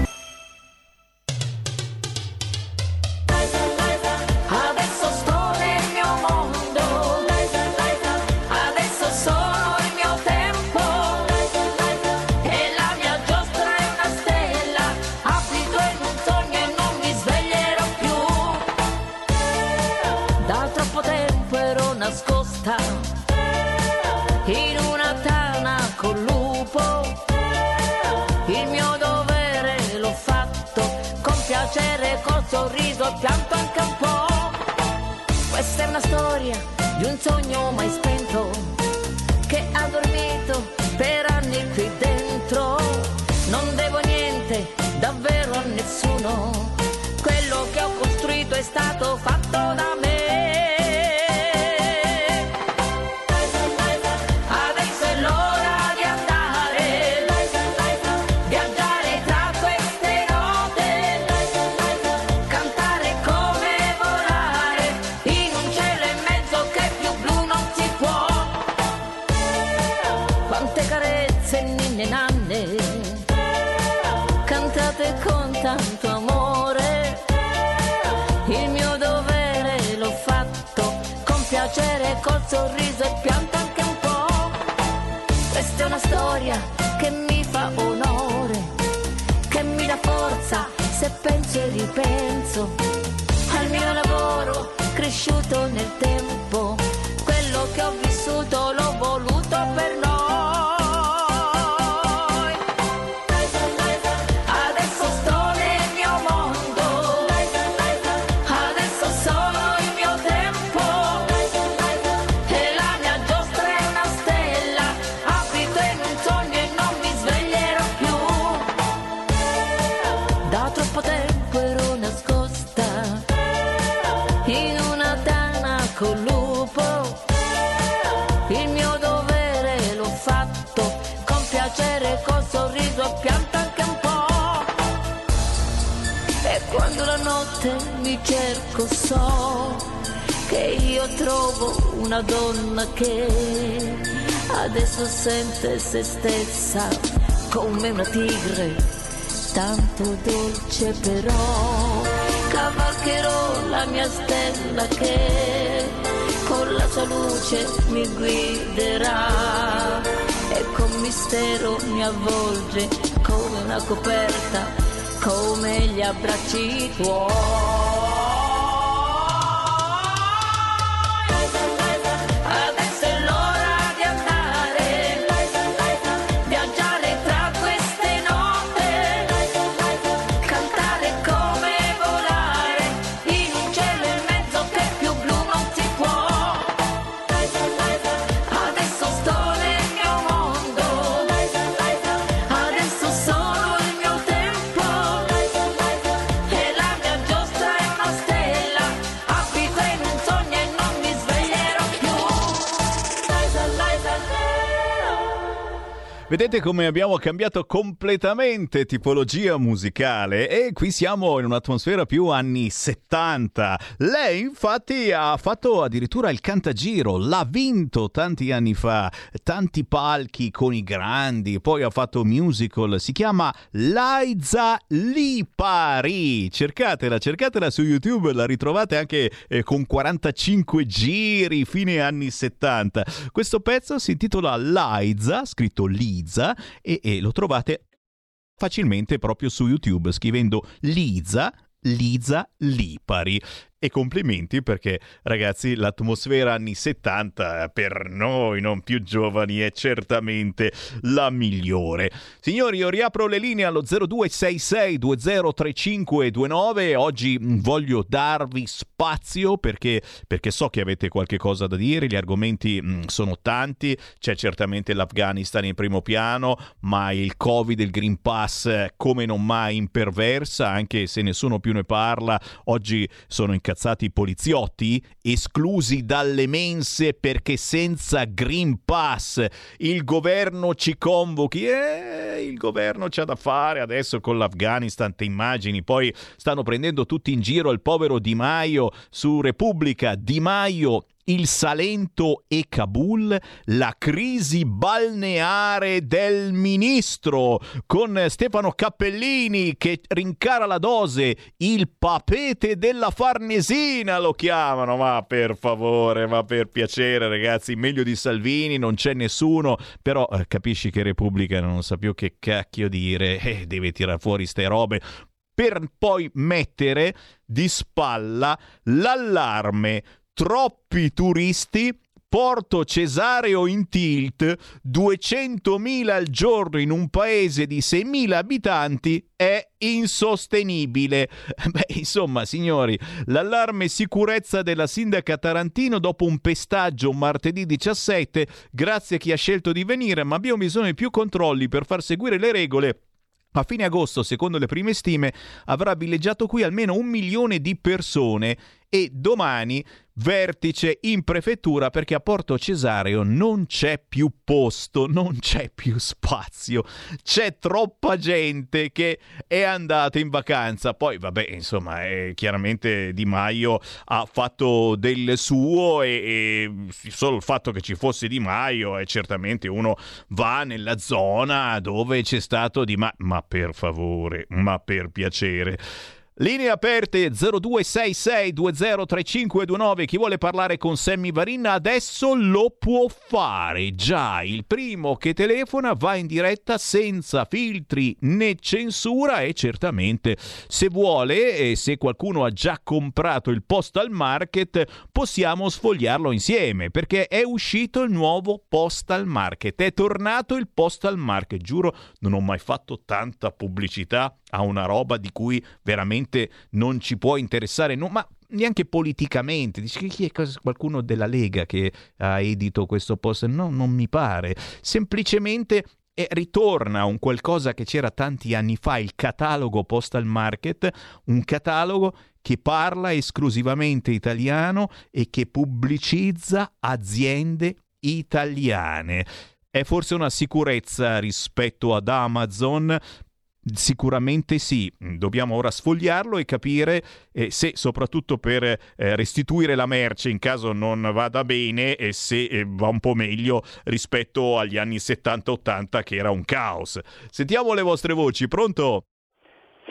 Nascosta in una tana col lupo. Il mio dovere l'ho fatto con piacere, col sorriso e pianto anche un po'. Questa è una storia di un sogno mai spento che ha dormito notte mi cerco, so che io trovo una donna che adesso sente se stessa come una tigre, tanto dolce però cavalcherò la mia stella che con la sua luce mi guiderà. E con mistero mi avvolge come una coperta, come gli abbracci tuoi. Vedete come abbiamo cambiato completamente tipologia musicale e qui siamo in un'atmosfera più anni 70. Lei infatti ha fatto addirittura il cantagiro, l'ha vinto tanti anni fa, tanti palchi con i grandi, poi ha fatto musical, si chiama Liza Lipari. Cercatela, cercatela su YouTube, la ritrovate anche eh, con 45 giri fine anni 70. Questo pezzo si intitola Liza, scritto Liza, e, e lo trovate facilmente proprio su YouTube scrivendo Liza, Liza Lipari. E complimenti perché ragazzi l'atmosfera anni 70 per noi non più giovani è certamente la migliore. Signori io riapro le linee allo 0266203529 oggi mh, voglio darvi spazio perché, perché so che avete qualche cosa da dire, gli argomenti mh, sono tanti, c'è certamente l'Afghanistan in primo piano ma il Covid, il Green Pass eh, come non mai imperversa anche se nessuno più ne parla, oggi sono incazzati i poliziotti esclusi dalle mense perché senza Green Pass. Il governo ci convochi. E il governo c'ha da fare adesso con l'Afghanistan, te immagini, poi stanno prendendo tutti in giro il povero Di Maio su Repubblica, Di Maio il Salento e Kabul, la crisi balneare del ministro, con Stefano Cappellini che rincara la dose, il papete della Farnesina lo chiamano, ma per favore, ma per piacere ragazzi, meglio di Salvini non c'è nessuno, però eh, capisci che Repubblica non sa più che cacchio dire, eh, deve tirare fuori ste robe per poi mettere di spalla l'allarme troppi turisti Porto Cesareo in tilt, 200.000 al giorno in un paese di 6.000 abitanti è insostenibile. Beh, insomma, signori, l'allarme sicurezza della sindaca Tarantino dopo un pestaggio martedì 17, grazie a chi ha scelto di venire, ma abbiamo bisogno di più controlli per far seguire le regole. A fine agosto, secondo le prime stime, avrà villeggiato qui almeno un milione di persone e domani vertice in prefettura perché a Porto Cesareo non c'è più posto, non c'è più spazio, c'è troppa gente che è andata in vacanza. Poi, vabbè, insomma, eh, chiaramente Di Maio ha fatto del suo e, e solo il fatto che ci fosse Di Maio è certamente uno va nella zona dove c'è stato Di Maio, ma per favore, ma per piacere. Linee aperte 0266203529. Chi vuole parlare con Sammy Varin adesso lo può fare. Già, il primo che telefona va in diretta senza filtri né censura e certamente se vuole e se qualcuno ha già comprato il postal market possiamo sfogliarlo insieme perché è uscito il nuovo postal market. È tornato il postal market. Giuro, non ho mai fatto tanta pubblicità a una roba di cui veramente non ci può interessare, no, ma neanche politicamente. Dici chi è qualcuno della Lega che ha edito questo post? No, non mi pare. Semplicemente e ritorna un qualcosa che c'era tanti anni fa, il catalogo Postal Market, un catalogo che parla esclusivamente italiano e che pubblicizza aziende italiane. È forse una sicurezza rispetto ad Amazon Sicuramente sì, dobbiamo ora sfogliarlo e capire eh, se soprattutto per eh, restituire la merce in caso non vada bene e se eh, va un po' meglio rispetto agli anni 70-80 che era un caos. Sentiamo le vostre voci, pronto?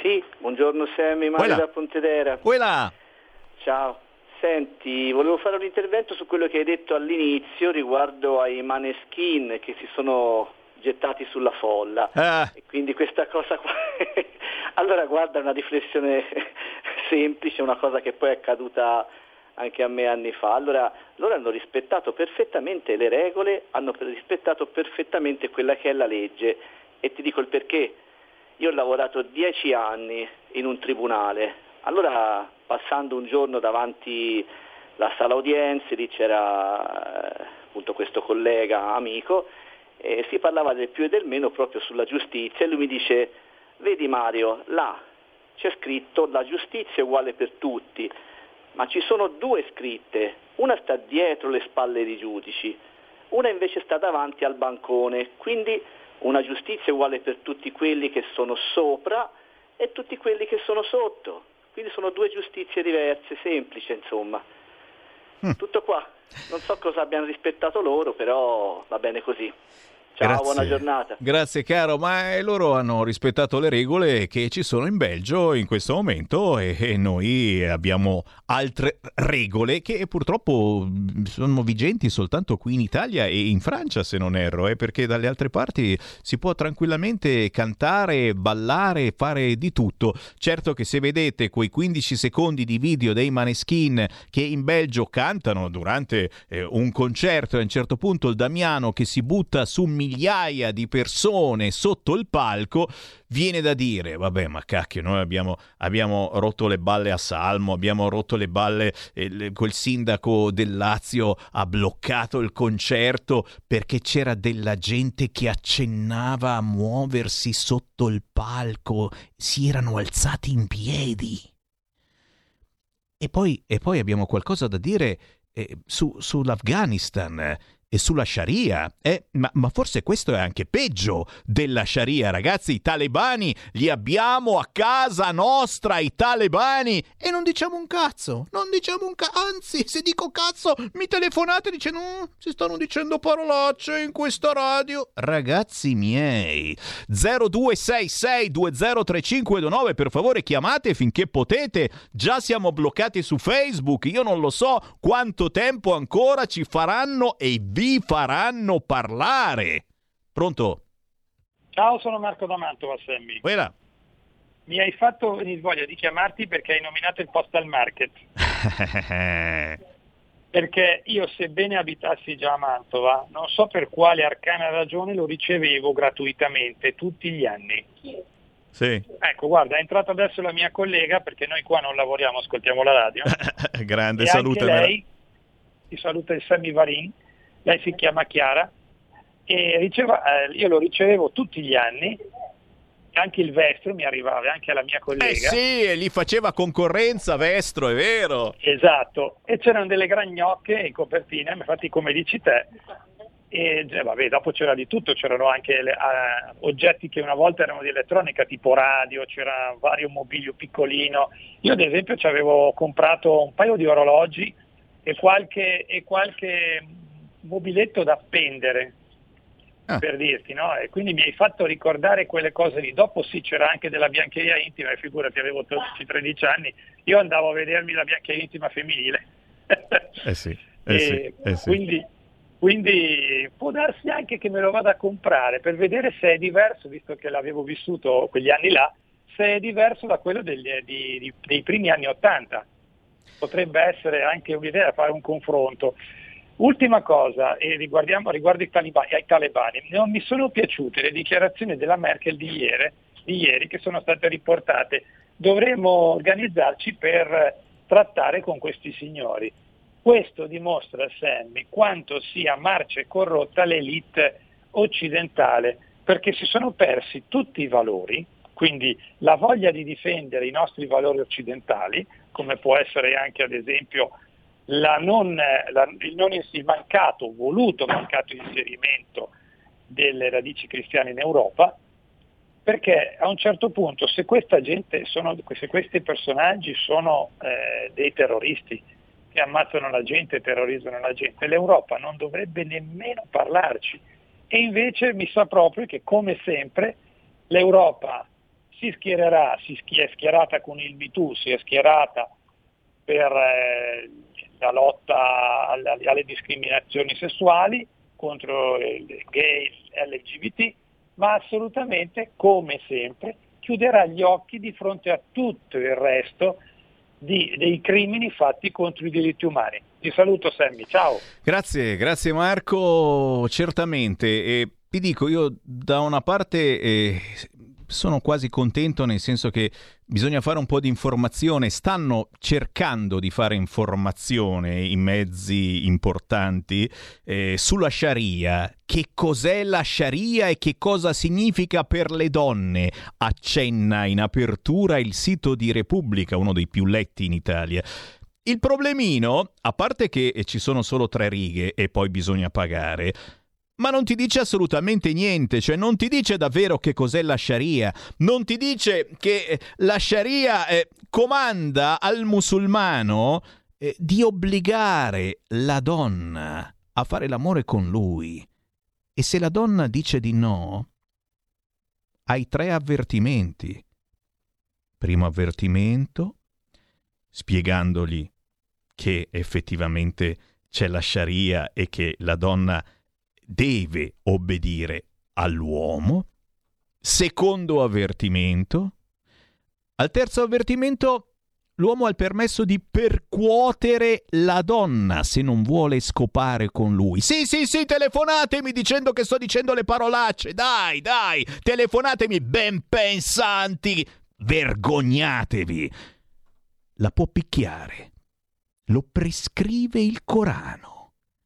Sì, buongiorno Sammy, Mario da Pontedera. Quella. Ciao. Senti, volevo fare un intervento su quello che hai detto all'inizio riguardo ai maneskin che si sono gettati sulla folla. Ah. E quindi questa cosa qua... allora guarda, una riflessione semplice, una cosa che poi è accaduta anche a me anni fa. Allora, loro hanno rispettato perfettamente le regole, hanno rispettato perfettamente quella che è la legge. E ti dico il perché. Io ho lavorato dieci anni in un tribunale, allora passando un giorno davanti alla sala udienze, lì c'era eh, appunto questo collega amico e si parlava del più e del meno proprio sulla giustizia e lui mi dice, vedi Mario, là c'è scritto la giustizia è uguale per tutti, ma ci sono due scritte, una sta dietro le spalle dei giudici, una invece sta davanti al bancone, quindi una giustizia uguale per tutti quelli che sono sopra e tutti quelli che sono sotto. Quindi sono due giustizie diverse, semplice insomma. Tutto qua. Non so cosa abbiano rispettato loro, però va bene così. Ciao, Grazie. buona giornata. Grazie caro, ma eh, loro hanno rispettato le regole che ci sono in Belgio in questo momento e, e noi abbiamo altre regole che purtroppo mh, sono vigenti soltanto qui in Italia e in Francia se non erro, eh, perché dalle altre parti si può tranquillamente cantare, ballare, fare di tutto. Certo che se vedete quei 15 secondi di video dei Maneskin che in Belgio cantano durante eh, un concerto e a un certo punto il Damiano che si butta su migliaia di persone sotto il palco, viene da dire, vabbè ma cacchio, noi abbiamo, abbiamo rotto le balle a Salmo, abbiamo rotto le balle, eh, le- quel sindaco del Lazio ha bloccato il concerto perché c'era della gente che accennava a muoversi sotto il palco, si erano alzati in piedi. E poi, e poi abbiamo qualcosa da dire eh, su- sull'Afghanistan sulla Sharia. Eh, ma, ma forse questo è anche peggio della Sharia, ragazzi. I talebani li abbiamo a casa nostra, i talebani. E non diciamo un cazzo. Non diciamo un cazzo. Anzi, se dico cazzo, mi telefonate dicendo "Mm, si stanno dicendo parolacce in questa radio. Ragazzi miei, 0266203529, per favore chiamate finché potete. Già siamo bloccati su Facebook. Io non lo so quanto tempo ancora ci faranno e vi faranno parlare. Pronto? Ciao, sono Marco da Mantova, Sammy. Quella. Mi hai fatto venire voglia di chiamarti perché hai nominato il postal market. Perché io, sebbene abitassi già a Mantova, non so per quale arcana ragione lo ricevevo gratuitamente tutti gli anni. sì, Ecco, guarda, è entrata adesso la mia collega perché noi qua non lavoriamo, ascoltiamo la radio. grande e salute. anche lei, ti saluta il Sammy Varin, lei si chiama Chiara e riceva- eh, io lo ricevevo tutti gli anni, anche il Vestro mi arrivava, anche alla mia collega. Eh sì, e gli faceva concorrenza Vestro, è vero. Esatto, e c'erano delle gragnocche in copertina, infatti come dici te, e eh, vabbè, dopo c'era di tutto, c'erano anche le- eh, oggetti che una volta erano di elettronica, tipo radio, c'era vario mobilio piccolino. Io ad esempio ci avevo comprato un paio di orologi e qualche, e qualche mobiletto da appendere, per dirti, no? E quindi mi hai fatto ricordare quelle cose lì. Dopo sì, c'era anche della biancheria intima, e figurati, avevo 12-13 anni, io andavo a vedermi la biancheria intima femminile. Eh sì, eh E sì, eh sì. Quindi, quindi può darsi anche che me lo vada a comprare per vedere se è diverso, visto che l'avevo vissuto quegli anni là, se è diverso da quello degli- di- di- dei primi anni Ottanta. Potrebbe essere anche un'idea fare un confronto. Ultima cosa, e riguardiamo, riguardo i talibani, ai talebani, non mi sono piaciute le dichiarazioni della Merkel di ieri, di ieri che sono state riportate. Dovremmo organizzarci per trattare con questi signori. Questo dimostra, Sammy, quanto sia marcia e corrotta l'elite occidentale, perché si sono persi tutti i valori, quindi la voglia di difendere i nostri valori occidentali, come può essere anche ad esempio non- la- il, non ins- il mancato, voluto mancato inserimento delle radici cristiane in Europa, Perché a un certo punto, se sono, se questi personaggi sono eh, dei terroristi che ammazzano la gente terrorizzano la gente, l'Europa non dovrebbe nemmeno parlarci. E invece mi sa proprio che, come sempre, l'Europa si schiererà, si è schierata con il MeToo, si è schierata per eh, la lotta alle, alle discriminazioni sessuali contro i gay, LGBT, ma assolutamente, come sempre, chiuderà gli occhi di fronte a tutto il resto di- dei crimini fatti contro i diritti umani. Ti saluto Sammy, ciao. Grazie, grazie Marco, certamente. E ti dico, io da una parte eh, sono quasi contento nel senso che bisogna fare un po' di informazione, stanno cercando di fare informazione in mezzi importanti eh, sulla Sharia. Che cos'è la Sharia e che cosa significa per le donne? Accenna in apertura il sito di Repubblica, uno dei più letti in Italia. Il problemino, a parte che ci sono solo tre righe e poi bisogna pagare, ma non ti dice assolutamente niente, cioè non ti dice davvero che cos'è la Sharia, non ti dice che eh, la Sharia eh, comanda al musulmano eh, di obbligare la donna a fare l'amore con lui. E se la donna dice di no, hai tre avvertimenti. Primo avvertimento, spiegandogli che effettivamente c'è la Sharia e che la donna deve obbedire all'uomo. Secondo avvertimento. Al terzo avvertimento, l'uomo ha il permesso di percuotere la donna se non vuole scopare con lui. Sì, sì, sì, telefonatemi dicendo che sto dicendo le parolacce. Dai, dai, telefonatemi ben pensanti. Vergognatevi. La può picchiare. Lo prescrive il Corano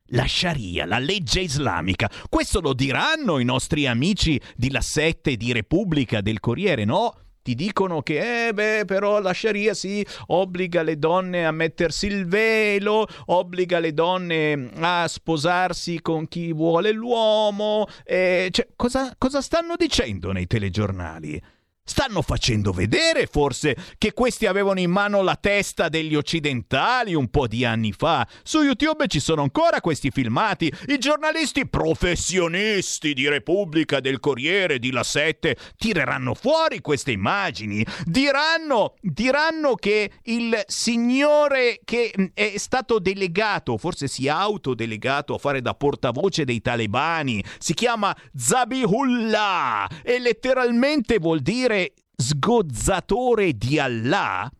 la Sharia, la legge islamica. Questo lo diranno i nostri amici di La Sette, di Repubblica, del Corriere, no? Ti dicono che, eh beh, però la Sharia si obbliga le donne a mettersi il velo, obbliga le donne a sposarsi con chi vuole l'uomo. Eh, cioè, cosa, cosa stanno dicendo nei telegiornali? Stanno facendo vedere forse che questi avevano in mano la testa degli occidentali un po' di anni fa. Su YouTube ci sono ancora questi filmati. I giornalisti professionisti di Repubblica, del Corriere, di La Sette tireranno fuori queste immagini. Diranno, diranno che il signore che mm, è stato delegato, forse si è autodelegato a fare da portavoce dei talebani, si chiama Zabihullah e letteralmente vuol dire sgozzatore di Allah,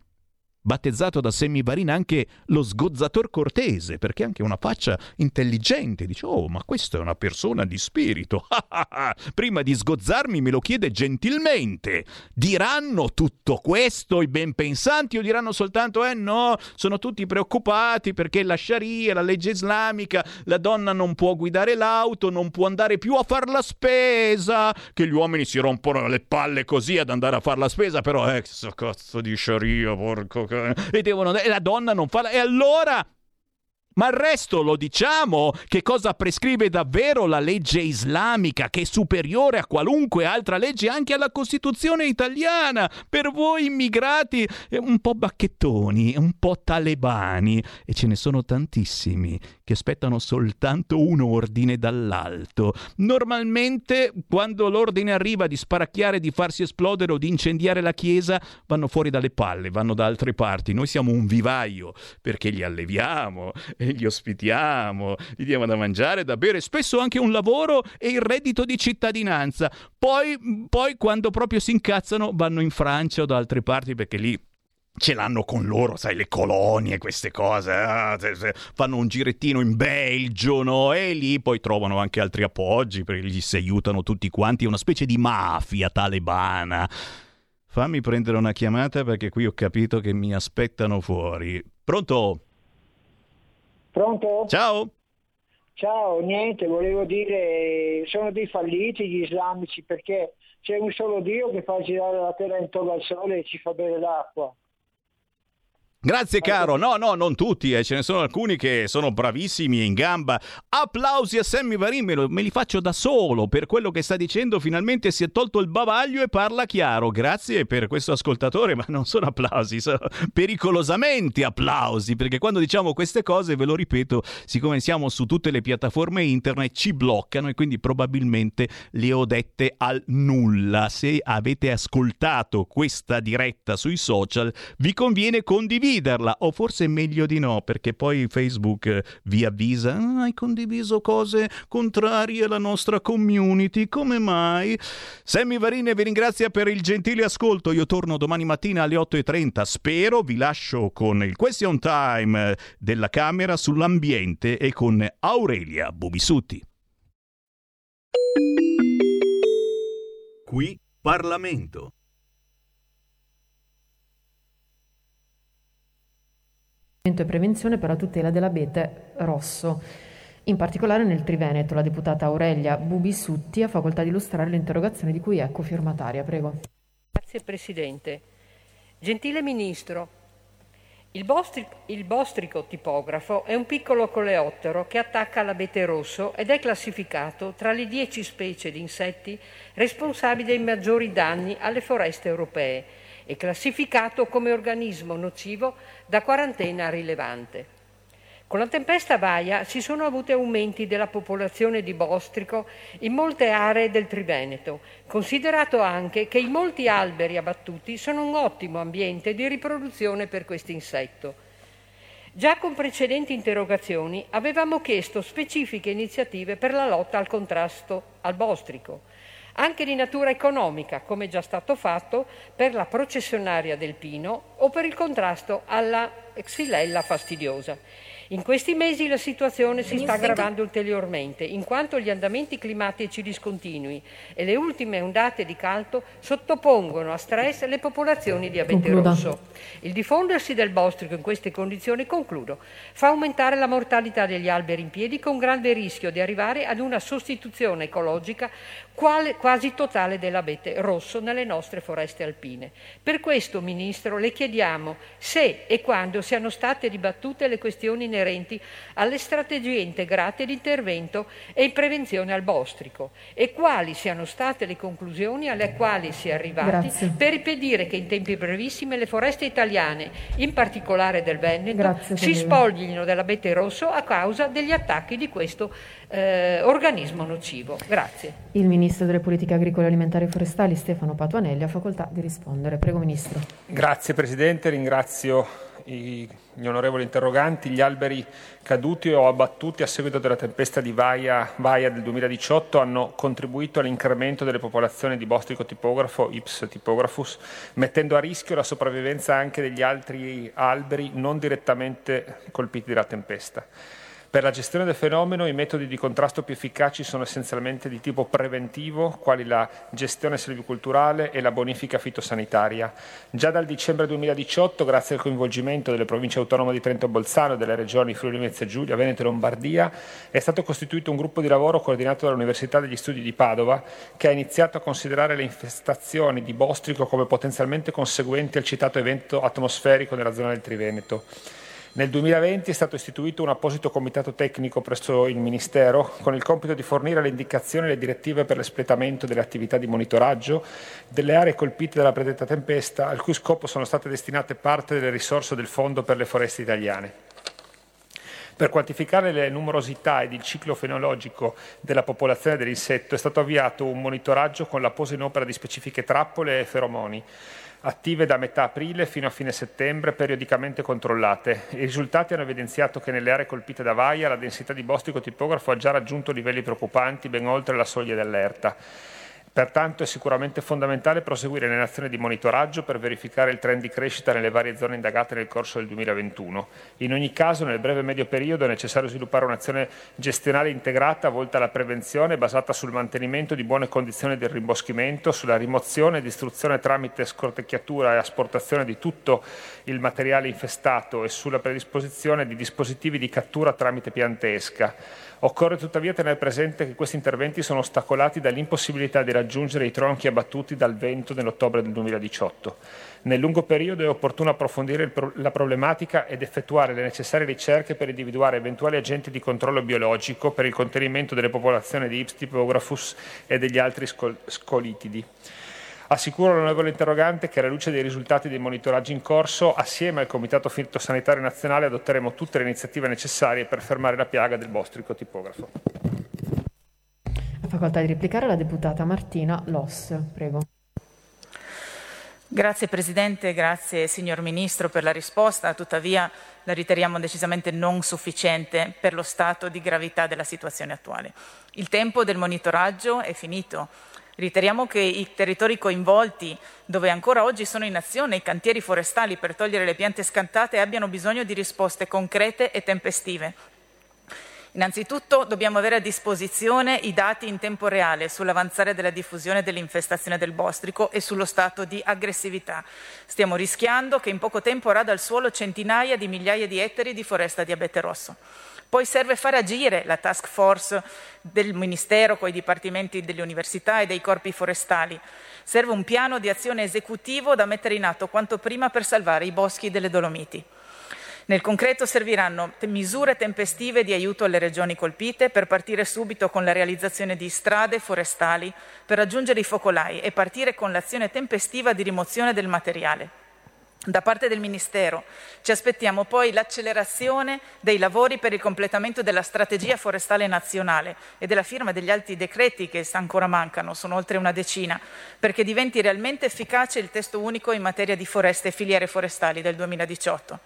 battezzato da Semibarin anche lo sgozzator cortese, perché anche una faccia intelligente. Dice, oh, ma questa è una persona di spirito. Prima di sgozzarmi me lo chiede gentilmente. Diranno tutto questo i ben pensanti o diranno soltanto, eh no, sono tutti preoccupati perché la Sharia, la legge islamica, la donna non può guidare l'auto, non può andare più a fare la spesa, che gli uomini si rompono le palle così ad andare a fare la spesa, però, eh, cazzo di Sharia, porco e, devono, e la donna non fa. E allora... Ma il resto lo diciamo? Che cosa prescrive davvero la legge islamica, che è superiore a qualunque altra legge, anche alla Costituzione italiana? Per voi immigrati eh, un po' bacchettoni, un po' talebani, e ce ne sono tantissimi che aspettano soltanto un ordine dall'alto. Normalmente, quando l'ordine arriva di sparacchiare, di farsi esplodere o di incendiare la chiesa, vanno fuori dalle palle, vanno da altre parti. Noi siamo un vivaio perché li alleviamo li ospitiamo, gli diamo da mangiare, da bere, spesso anche un lavoro e il reddito di cittadinanza. Poi, poi quando proprio si incazzano, vanno in Francia o da altre parti perché lì ce l'hanno con loro, sai, le colonie, queste cose, ah, se- se fanno un girettino in Belgio, no? E lì poi trovano anche altri appoggi perché gli si aiutano tutti quanti, è una specie di mafia talebana. Fammi prendere una chiamata perché qui ho capito che mi aspettano fuori. Pronto? Pronto? Ciao. Ciao, niente, volevo dire, sono dei falliti gli islamici perché c'è un solo Dio che fa girare la terra intorno al sole e ci fa bere l'acqua. Grazie caro, no no non tutti, eh. ce ne sono alcuni che sono bravissimi in gamba. Applausi a Sammy Varin, me, me li faccio da solo per quello che sta dicendo, finalmente si è tolto il bavaglio e parla chiaro. Grazie per questo ascoltatore, ma non sono applausi, sono pericolosamente applausi, perché quando diciamo queste cose, ve lo ripeto, siccome siamo su tutte le piattaforme internet ci bloccano e quindi probabilmente le ho dette al nulla. Se avete ascoltato questa diretta sui social, vi conviene condividerla o forse meglio di no, perché poi Facebook eh, vi avvisa "Ah, hai condiviso cose contrarie alla nostra community, come mai? Sammy Varine vi ringrazia per il gentile ascolto, io torno domani mattina alle 8.30, spero, vi lascio con il question time eh, della Camera sull'ambiente e con Aurelia Bubisutti. Qui Parlamento. E prevenzione per la tutela dell'abete rosso. In particolare nel Triveneto, la deputata Aurelia Bubisutti ha facoltà di illustrare l'interrogazione di cui è cofirmataria. Prego. Grazie Presidente. Gentile Ministro, il, bostri- il bostrico tipografo è un piccolo coleottero che attacca l'abete rosso ed è classificato tra le 10 specie di insetti responsabili dei maggiori danni alle foreste europee e classificato come organismo nocivo da quarantena rilevante. Con la tempesta Vaia si sono avuti aumenti della popolazione di bostrico in molte aree del Triveneto, considerato anche che i molti alberi abbattuti sono un ottimo ambiente di riproduzione per questo insetto. Già con precedenti interrogazioni avevamo chiesto specifiche iniziative per la lotta al contrasto al bostrico, anche di natura economica, come è già stato fatto per la processionaria del pino o per il contrasto alla xylella fastidiosa. In questi mesi la situazione si sta aggravando ulteriormente, in quanto gli andamenti climatici discontinui e le ultime ondate di caldo sottopongono a stress le popolazioni di abete Concluda. rosso. Il diffondersi del bostrico in queste condizioni, concludo, fa aumentare la mortalità degli alberi in piedi con grande rischio di arrivare ad una sostituzione ecologica quale- quasi totale dell'abete rosso nelle nostre foreste alpine. Per questo, Ministro, le chiediamo se e quando siano state dibattute le questioni inerenti alle strategie integrate di intervento e in prevenzione al bostrico e quali siano state le conclusioni alle quali si è arrivati Grazie. per impedire che in tempi brevissimi le foreste italiane, in particolare del Veneto, Grazie, si spoglino dell'abete rosso a causa degli attacchi di questo eh, organismo nocivo. Grazie. Il Ministro delle Politiche Agricole, Alimentari e Forestali, Stefano Patuanelli, ha facoltà di rispondere. Prego, Ministro. Grazie Presidente, ringrazio gli onorevoli interroganti. Gli alberi caduti o abbattuti a seguito della tempesta di Vaia, Vaia del 2018 hanno contribuito all'incremento delle popolazioni di bostrico tipografo, Ips tipographus, mettendo a rischio la sopravvivenza anche degli altri alberi non direttamente colpiti dalla tempesta. Per la gestione del fenomeno i metodi di contrasto più efficaci sono essenzialmente di tipo preventivo, quali la gestione silvicolturale e la bonifica fitosanitaria. Già dal dicembre 2018, grazie al coinvolgimento delle province autonome di Trento e Bolzano e delle regioni Friuli Venezia Giulia, Veneto e Lombardia, è stato costituito un gruppo di lavoro coordinato dall'Università degli Studi di Padova che ha iniziato a considerare le infestazioni di bostrico come potenzialmente conseguenti al citato evento atmosferico nella zona del Triveneto. Nel 2020 è stato istituito un apposito comitato tecnico presso il Ministero con il compito di fornire le indicazioni e le direttive per l'espletamento delle attività di monitoraggio delle aree colpite dalla predetta tempesta, al cui scopo sono state destinate parte delle risorse del Fondo per le foreste italiane. Per quantificare le numerosità ed il ciclo fenologico della popolazione dell'insetto è stato avviato un monitoraggio con la posa in opera di specifiche trappole e feromoni, attive da metà aprile fino a fine settembre, periodicamente controllate. I risultati hanno evidenziato che nelle aree colpite da vaia la densità di bostrico tipografo ha già raggiunto livelli preoccupanti ben oltre la soglia d'allerta. Pertanto è sicuramente fondamentale proseguire nelle azioni di monitoraggio per verificare il trend di crescita nelle varie zone indagate nel corso del 2021. In ogni caso, nel breve e medio periodo è necessario sviluppare un'azione gestionale integrata volta alla prevenzione basata sul mantenimento di buone condizioni del rimboschimento, sulla rimozione e distruzione tramite scortecchiatura e asportazione di tutto il materiale infestato e sulla predisposizione di dispositivi di cattura tramite piantesca. Occorre tuttavia tenere presente che questi interventi sono ostacolati dall'impossibilità di raggiungere aggiungere i tronchi abbattuti dal vento nell'ottobre del 2018. Nel lungo periodo è opportuno approfondire pro- la problematica ed effettuare le necessarie ricerche per individuare eventuali agenti di controllo biologico per il contenimento delle popolazioni di Ips typographus e degli altri scol- scolitidi. Assicuro l'onorevole interrogante che alla luce dei risultati dei monitoraggi in corso, assieme al Comitato Fitosanitario Nazionale adotteremo tutte le iniziative necessarie per fermare la piaga del bostrico tipografo. Facoltà di replicare la deputata Martina Loss. Prego. Grazie Presidente, grazie signor Ministro per la risposta, tuttavia la riteniamo decisamente non sufficiente per lo stato di gravità della situazione attuale. Il tempo del monitoraggio è finito. Riteniamo che i territori coinvolti, dove ancora oggi sono in azione i cantieri forestali per togliere le piante scantate, abbiano bisogno di risposte concrete e tempestive. Innanzitutto dobbiamo avere a disposizione i dati in tempo reale sull'avanzare della diffusione dell'infestazione del bostrico e sullo stato di aggressività. Stiamo rischiando che in poco tempo rada al suolo centinaia di migliaia di ettari di foresta di abete rosso. Poi serve far agire la task force del Ministero con i dipartimenti delle università e dei corpi forestali. Serve un piano di azione esecutivo da mettere in atto quanto prima per salvare i boschi delle Dolomiti. Nel concreto serviranno misure tempestive di aiuto alle regioni colpite per partire subito con la realizzazione di strade forestali per raggiungere i focolai e partire con l'azione tempestiva di rimozione del materiale. Da parte del Ministero ci aspettiamo poi l'accelerazione dei lavori per il completamento della strategia forestale nazionale e della firma degli altri decreti che ancora mancano, sono oltre una decina, perché diventi realmente efficace il testo unico in materia di foreste e filiere forestali del 2018.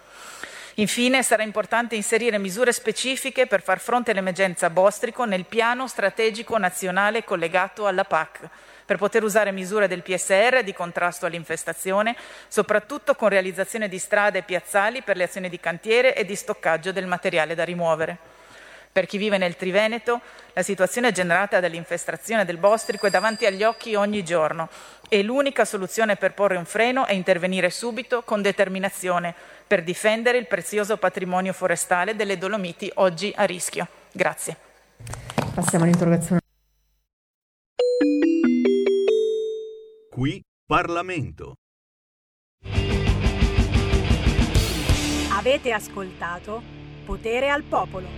Infine sarà importante inserire misure specifiche per far fronte all'emergenza bostrico nel piano strategico nazionale collegato alla PAC, per poter usare misure del PSR di contrasto all'infestazione, soprattutto con realizzazione di strade e piazzali per le azioni di cantiere e di stoccaggio del materiale da rimuovere. Per chi vive nel Triveneto, la situazione generata dall'infestazione del bostrico è davanti agli occhi ogni giorno e l'unica soluzione per porre un freno è intervenire subito con determinazione per difendere il prezioso patrimonio forestale delle Dolomiti oggi a rischio. Grazie. Passiamo all'interrogazione. Qui Parlamento. Avete ascoltato Potere al Popolo.